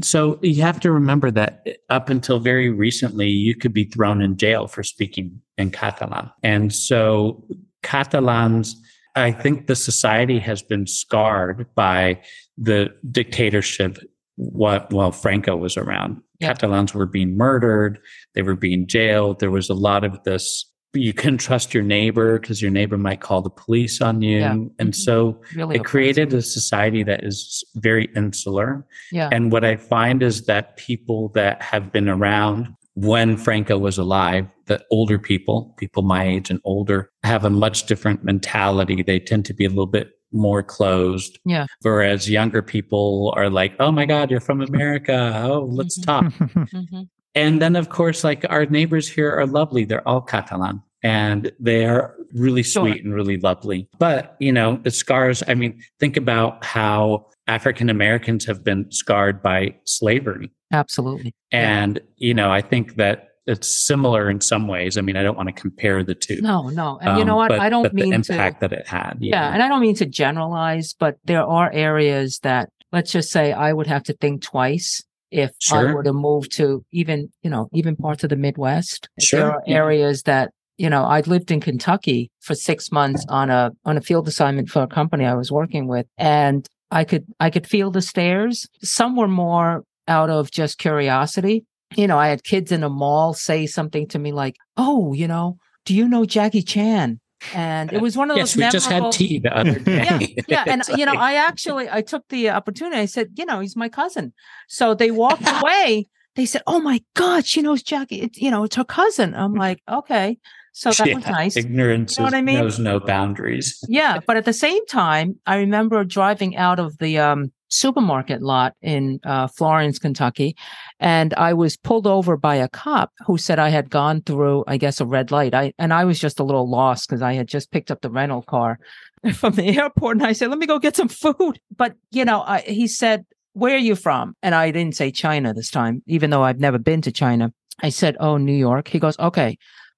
S3: so you have to remember that eh, up until very recently, you could be thrown in jail for speaking in Catalan. And so Catalans, I think the society has been scarred by the dictatorship what while Franco was around. Yep. Catalans were being murdered, they were being jailed. There was a lot of this you couldn't trust your neighbor because your neighbor might call the police on you. Yeah. And mm-hmm. so really it created a society that is very insular. Yeah. And what I find is that people that have been around when Franco was alive, the older people, people my age and older, have a much different mentality. They tend to be a little bit more closed.
S2: Yeah.
S3: Whereas younger people are like, oh my God, you're from America. Oh, let's mm-hmm. talk. mm-hmm. And then, of course, like our neighbors here are lovely. They're all Catalan and they are really sweet sure. and really lovely. But, you know, the scars, I mean, think about how African Americans have been scarred by slavery.
S2: Absolutely.
S3: And, yeah. you know, I think that it's similar in some ways. I mean, I don't want to compare the two.
S2: No, no. And um, you know what?
S3: But,
S2: I don't mean
S3: the impact
S2: to,
S3: that it had.
S2: Yeah. yeah. And I don't mean to generalize, but there are areas that let's just say I would have to think twice if sure. I were to move to even, you know, even parts of the Midwest. Sure. There are yeah. areas that, you know, I'd lived in Kentucky for six months on a, on a field assignment for a company I was working with. And I could, I could feel the stares. Some were more out of just curiosity. You know, I had kids in a mall say something to me like, Oh, you know, do you know Jackie Chan? and it was one of
S3: yes,
S2: those.
S3: Yes, we just had tea the other day.
S2: yeah, yeah, and you know, I actually I took the opportunity. I said, you know, he's my cousin. So they walked away. They said, "Oh my God, she knows Jackie. It's you know, it's her cousin." I'm mm-hmm. like, okay. So that yeah, was nice.
S3: Ignorance you know what I mean? knows no boundaries.
S2: yeah, but at the same time, I remember driving out of the um, supermarket lot in uh, Florence, Kentucky. And I was pulled over by a cop who said I had gone through, I guess, a red light. I, and I was just a little lost because I had just picked up the rental car from the airport. And I said, let me go get some food. But, you know, I, he said, where are you from? And I didn't say China this time, even though I've never been to China. I said, oh, New York. He goes, okay,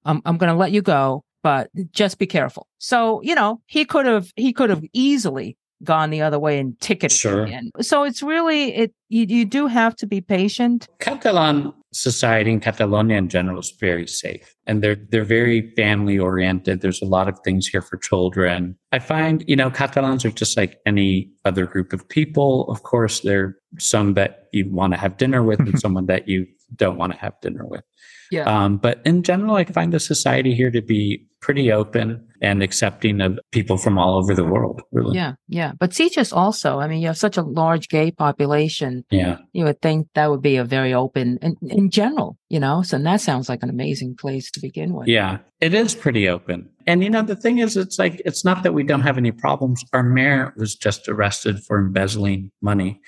S2: I'm, I'm going to let you go but just be careful. So, you know, he could have, he could have easily gone the other way and ticketed sure. again. So it's really it you, you do have to be patient.
S3: Catalan society in Catalonia in general is very safe and they're they're very family oriented. There's a lot of things here for children. I find, you know, Catalans are just like any other group of people. Of course, there are some that you want to have dinner with and someone that you don't want to have dinner with.
S2: Yeah.
S3: Um, but in general, I find the society here to be pretty open and accepting of people from all over the world, really.
S2: Yeah, yeah. But Sitges also, I mean, you have such a large gay population.
S3: Yeah.
S2: You would think that would be a very open and in general, you know, so that sounds like an amazing place to begin with.
S3: Yeah, it is pretty open. And, you know, the thing is, it's like, it's not that we don't have any problems. Our mayor was just arrested for embezzling money.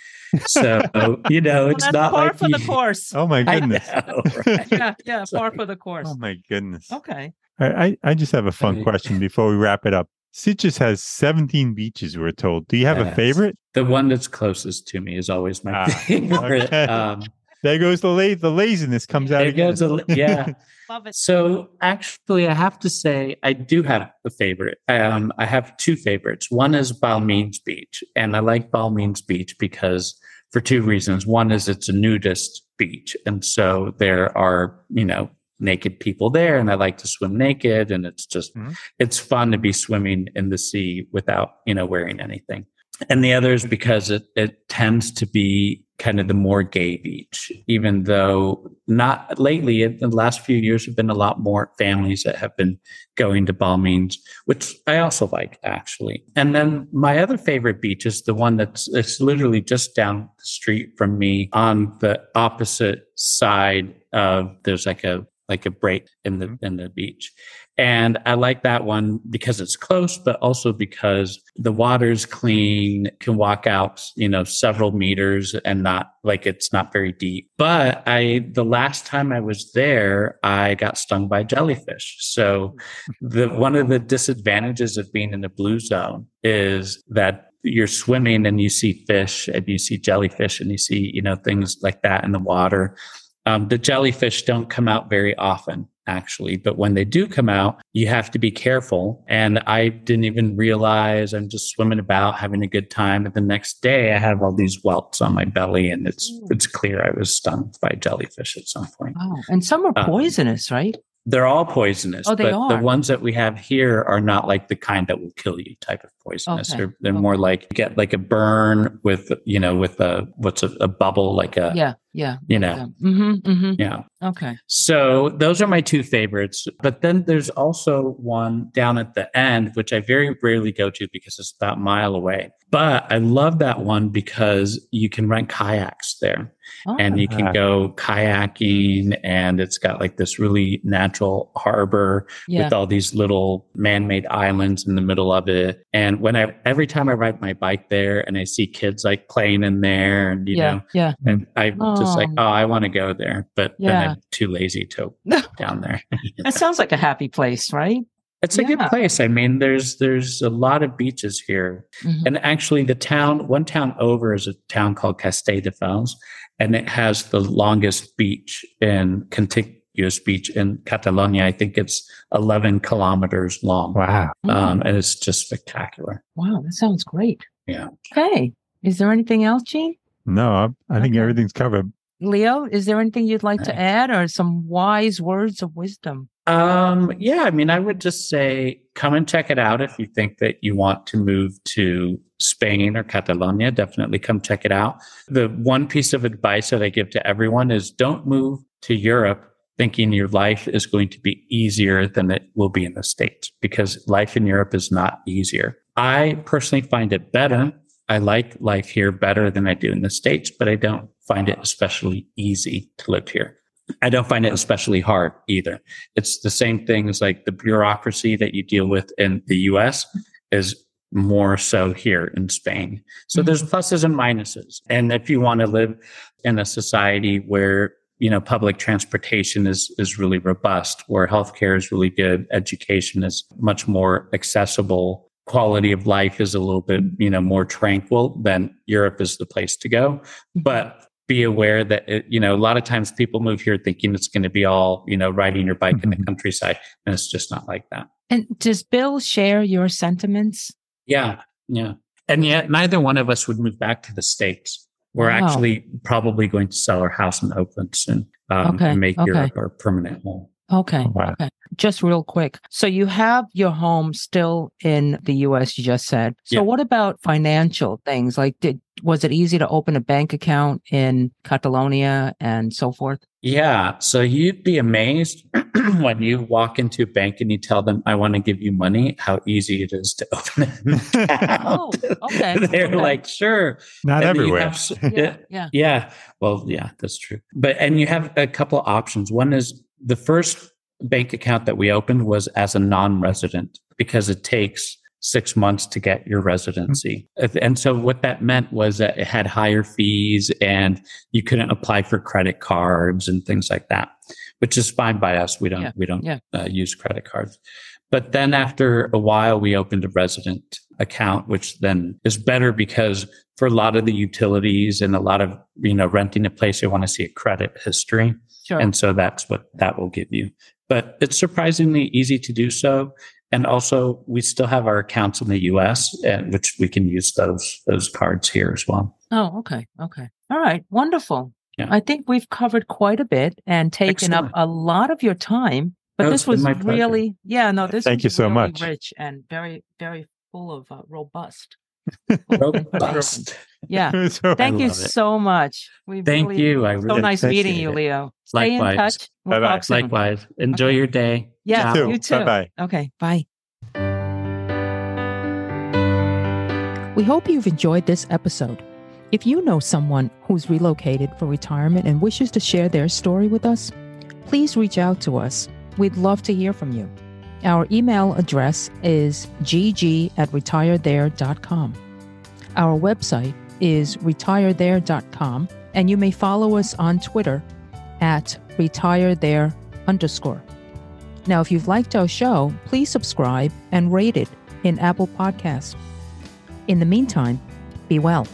S3: So, you know, well, it's not
S2: par
S3: like
S2: for the course.
S1: Oh, my goodness.
S3: Know, right?
S2: yeah, yeah, par for the course.
S1: Oh, my goodness.
S2: Okay.
S1: I, I just have a fun question before we wrap it up. Sitges has 17 beaches, we're told. Do you have yes. a favorite?
S3: The one that's closest to me is always my ah, favorite. Okay. Um,
S1: there goes the la- the laziness comes out again.
S3: The, yeah. Love it. So actually, I have to say I do have a favorite. Um, I have two favorites. One is Balmins Beach, and I like Balmins Beach because for two reasons. One is it's a nudist beach, and so there are you know naked people there and I like to swim naked and it's just mm-hmm. it's fun to be swimming in the sea without, you know, wearing anything. And the other is because it, it tends to be kind of the more gay beach, even though not lately, in the last few years have been a lot more families that have been going to Balmins, which I also like actually. And then my other favorite beach is the one that's it's literally just down the street from me on the opposite side of there's like a like a break in the mm-hmm. in the beach. And I like that one because it's close, but also because the water's clean, can walk out, you know, several meters and not like it's not very deep. But I, the last time I was there, I got stung by jellyfish. So the, one of the disadvantages of being in the blue zone is that you're swimming and you see fish and you see jellyfish and you see, you know, things like that in the water. Um, the jellyfish don't come out very often. Actually. But when they do come out, you have to be careful. And I didn't even realize I'm just swimming about having a good time. And the next day I have all these welts on my belly and it's
S2: Ooh.
S3: it's clear I was stung by jellyfish at some point.
S2: Oh, and some are
S3: Um,
S2: poisonous, right?
S3: They're all poisonous.
S2: Oh, they
S3: but
S2: are.
S3: the ones that we have here are not like the kind that will kill you type of poisonous.
S2: Okay.
S3: They're they're more like you get like a burn with you know with a what's a, a bubble like a
S2: Yeah, yeah.
S3: you know
S2: Mm-hmm, mm-hmm.
S3: yeah.
S2: Okay.
S3: So those are my two favorites. But then there's also one down at the end, which I very rarely go to because it's about a mile away. But I love that one because you can rent kayaks there
S2: Oh,
S3: and you can
S1: Ah.
S3: go kayaking and it's got like this really natural harbor
S2: yeah.
S3: with all these little man-made islands in the middle of it. And when I every time I ride my bike there and I see kids like playing in there and you
S2: yeah,
S3: know
S2: yeah.
S3: and I'm just like,
S2: Oh.
S3: oh, I want to go there, but
S2: Yeah.
S3: then I'm too lazy to down there.
S2: That sounds like a happy place, right?
S3: it's a good place. I mean, there's there's a lot of beaches here,
S2: Mhm.
S3: and actually, the town one town over is a town called Castell de Castelldefels, and it has the longest beach in contiguous beach in Catalonia. I think it's 11 kilometers long,
S1: Wow.
S3: um, and it's just spectacular.
S2: wow, that sounds great.
S3: Yeah.
S2: Okay. Is there anything else, Gene?
S1: No, I, I think
S2: Okay.
S1: everything's covered.
S2: Leo, is there anything you'd like to add or some wise words of wisdom?
S3: Um, yeah, I mean, I would just say come and check it out if you think that you want to move to Spain or Catalonia. Definitely come check it out. The one piece of advice that I give to everyone is don't move to Europe thinking your life is going to be easier than it will be in the States because life in Europe is not easier. I personally find it better. I like life here better than I do in the States, but I don't find it especially easy to live here. I don't find it especially hard either. It's the same thing as like the bureaucracy that you deal with in the US is more so here in Spain. So
S2: Mhm.
S3: there's pluses and minuses. And if you want to live in a society where you know public transportation is is really robust where healthcare is really good education is much more accessible quality of life is a little bit you know more tranquil then europe is the place to go but be aware that it, you know a lot of times people move here thinking it's going to be all you know riding your bike in the
S1: Mhm.
S3: countryside and it's just not like that
S2: And does Bill share your sentiments?
S3: yeah yeah and yet neither one of us would move back to the states we're
S2: Wow.
S3: actually probably going to sell our house in oakland soon um,
S2: Okay,
S3: and make
S2: okay.
S3: europe our permanent home
S2: Okay.
S1: Wow.
S2: Okay. Just real quick. So you have your home still in the US, you just said. So
S3: Yeah.
S2: what about financial things? Like did was it easy to open a bank account in Catalonia and so forth?
S3: Yeah. So you'd be amazed when you walk into a bank and you tell them, I want to give you money, how easy it is to open an account.
S2: Oh, okay,
S3: They're
S2: okay.
S3: like, sure.
S1: Not
S3: And
S1: everywhere.
S3: have
S2: Yeah. Yeah.
S3: Yeah. Well, yeah, that's true. But, and you have a couple options. One is the first bank account that we opened was as a non resident because it takes six months to get your residency. And so what that meant was that it had higher fees and you couldn't apply for credit cards and things like that, which is fine by us. We don't,
S2: Yeah.
S3: we don't
S2: Yeah.
S3: uh, use credit cards. But then after a while, we opened a resident account, which then is better because for a lot of the utilities and a lot of, you know, renting a place, they want to see a credit history.
S2: Sure.
S3: And so that's what that will give you. But it's surprisingly easy to do so. And also we still have our accounts in the US, and which we can use those, those cards here as well.
S2: Oh, okay. Okay. All right. Wonderful.
S3: Yeah.
S2: I think we've covered quite a bit and taken up a lot of your time. But
S3: Oh,
S2: this was
S3: my pleasure.
S2: really, yeah, no, this
S1: Thank
S2: was
S1: you so
S2: really
S1: much.
S2: rich and very, very full of uh, robust.
S3: Robust.
S2: Yeah.
S1: So-
S2: Thank you
S3: it.
S2: so much. We
S3: Thank
S2: really,
S3: you. I
S2: So
S3: really
S2: nice
S1: appreciate
S2: meeting you. Leo. Stay in
S3: Likewise.
S2: touch. We'll
S1: Bye-bye.
S3: Likewise. Enjoy
S2: Okay.
S3: your day.
S2: Yeah,
S3: Ciao.
S2: you too.
S1: Bye-bye.
S2: Okay, bye. We hope you've enjoyed this episode. If you know someone who's relocated for retirement and wishes to share their story with us, please reach out to us. We'd love to hear from you. Our email address is gg at retirethere.com. Our website is retirethere.com, and you may follow us on Twitter at retirethere underscore. Now, if you've liked our show, please subscribe and rate it in Apple Podcasts. In the meantime, be well.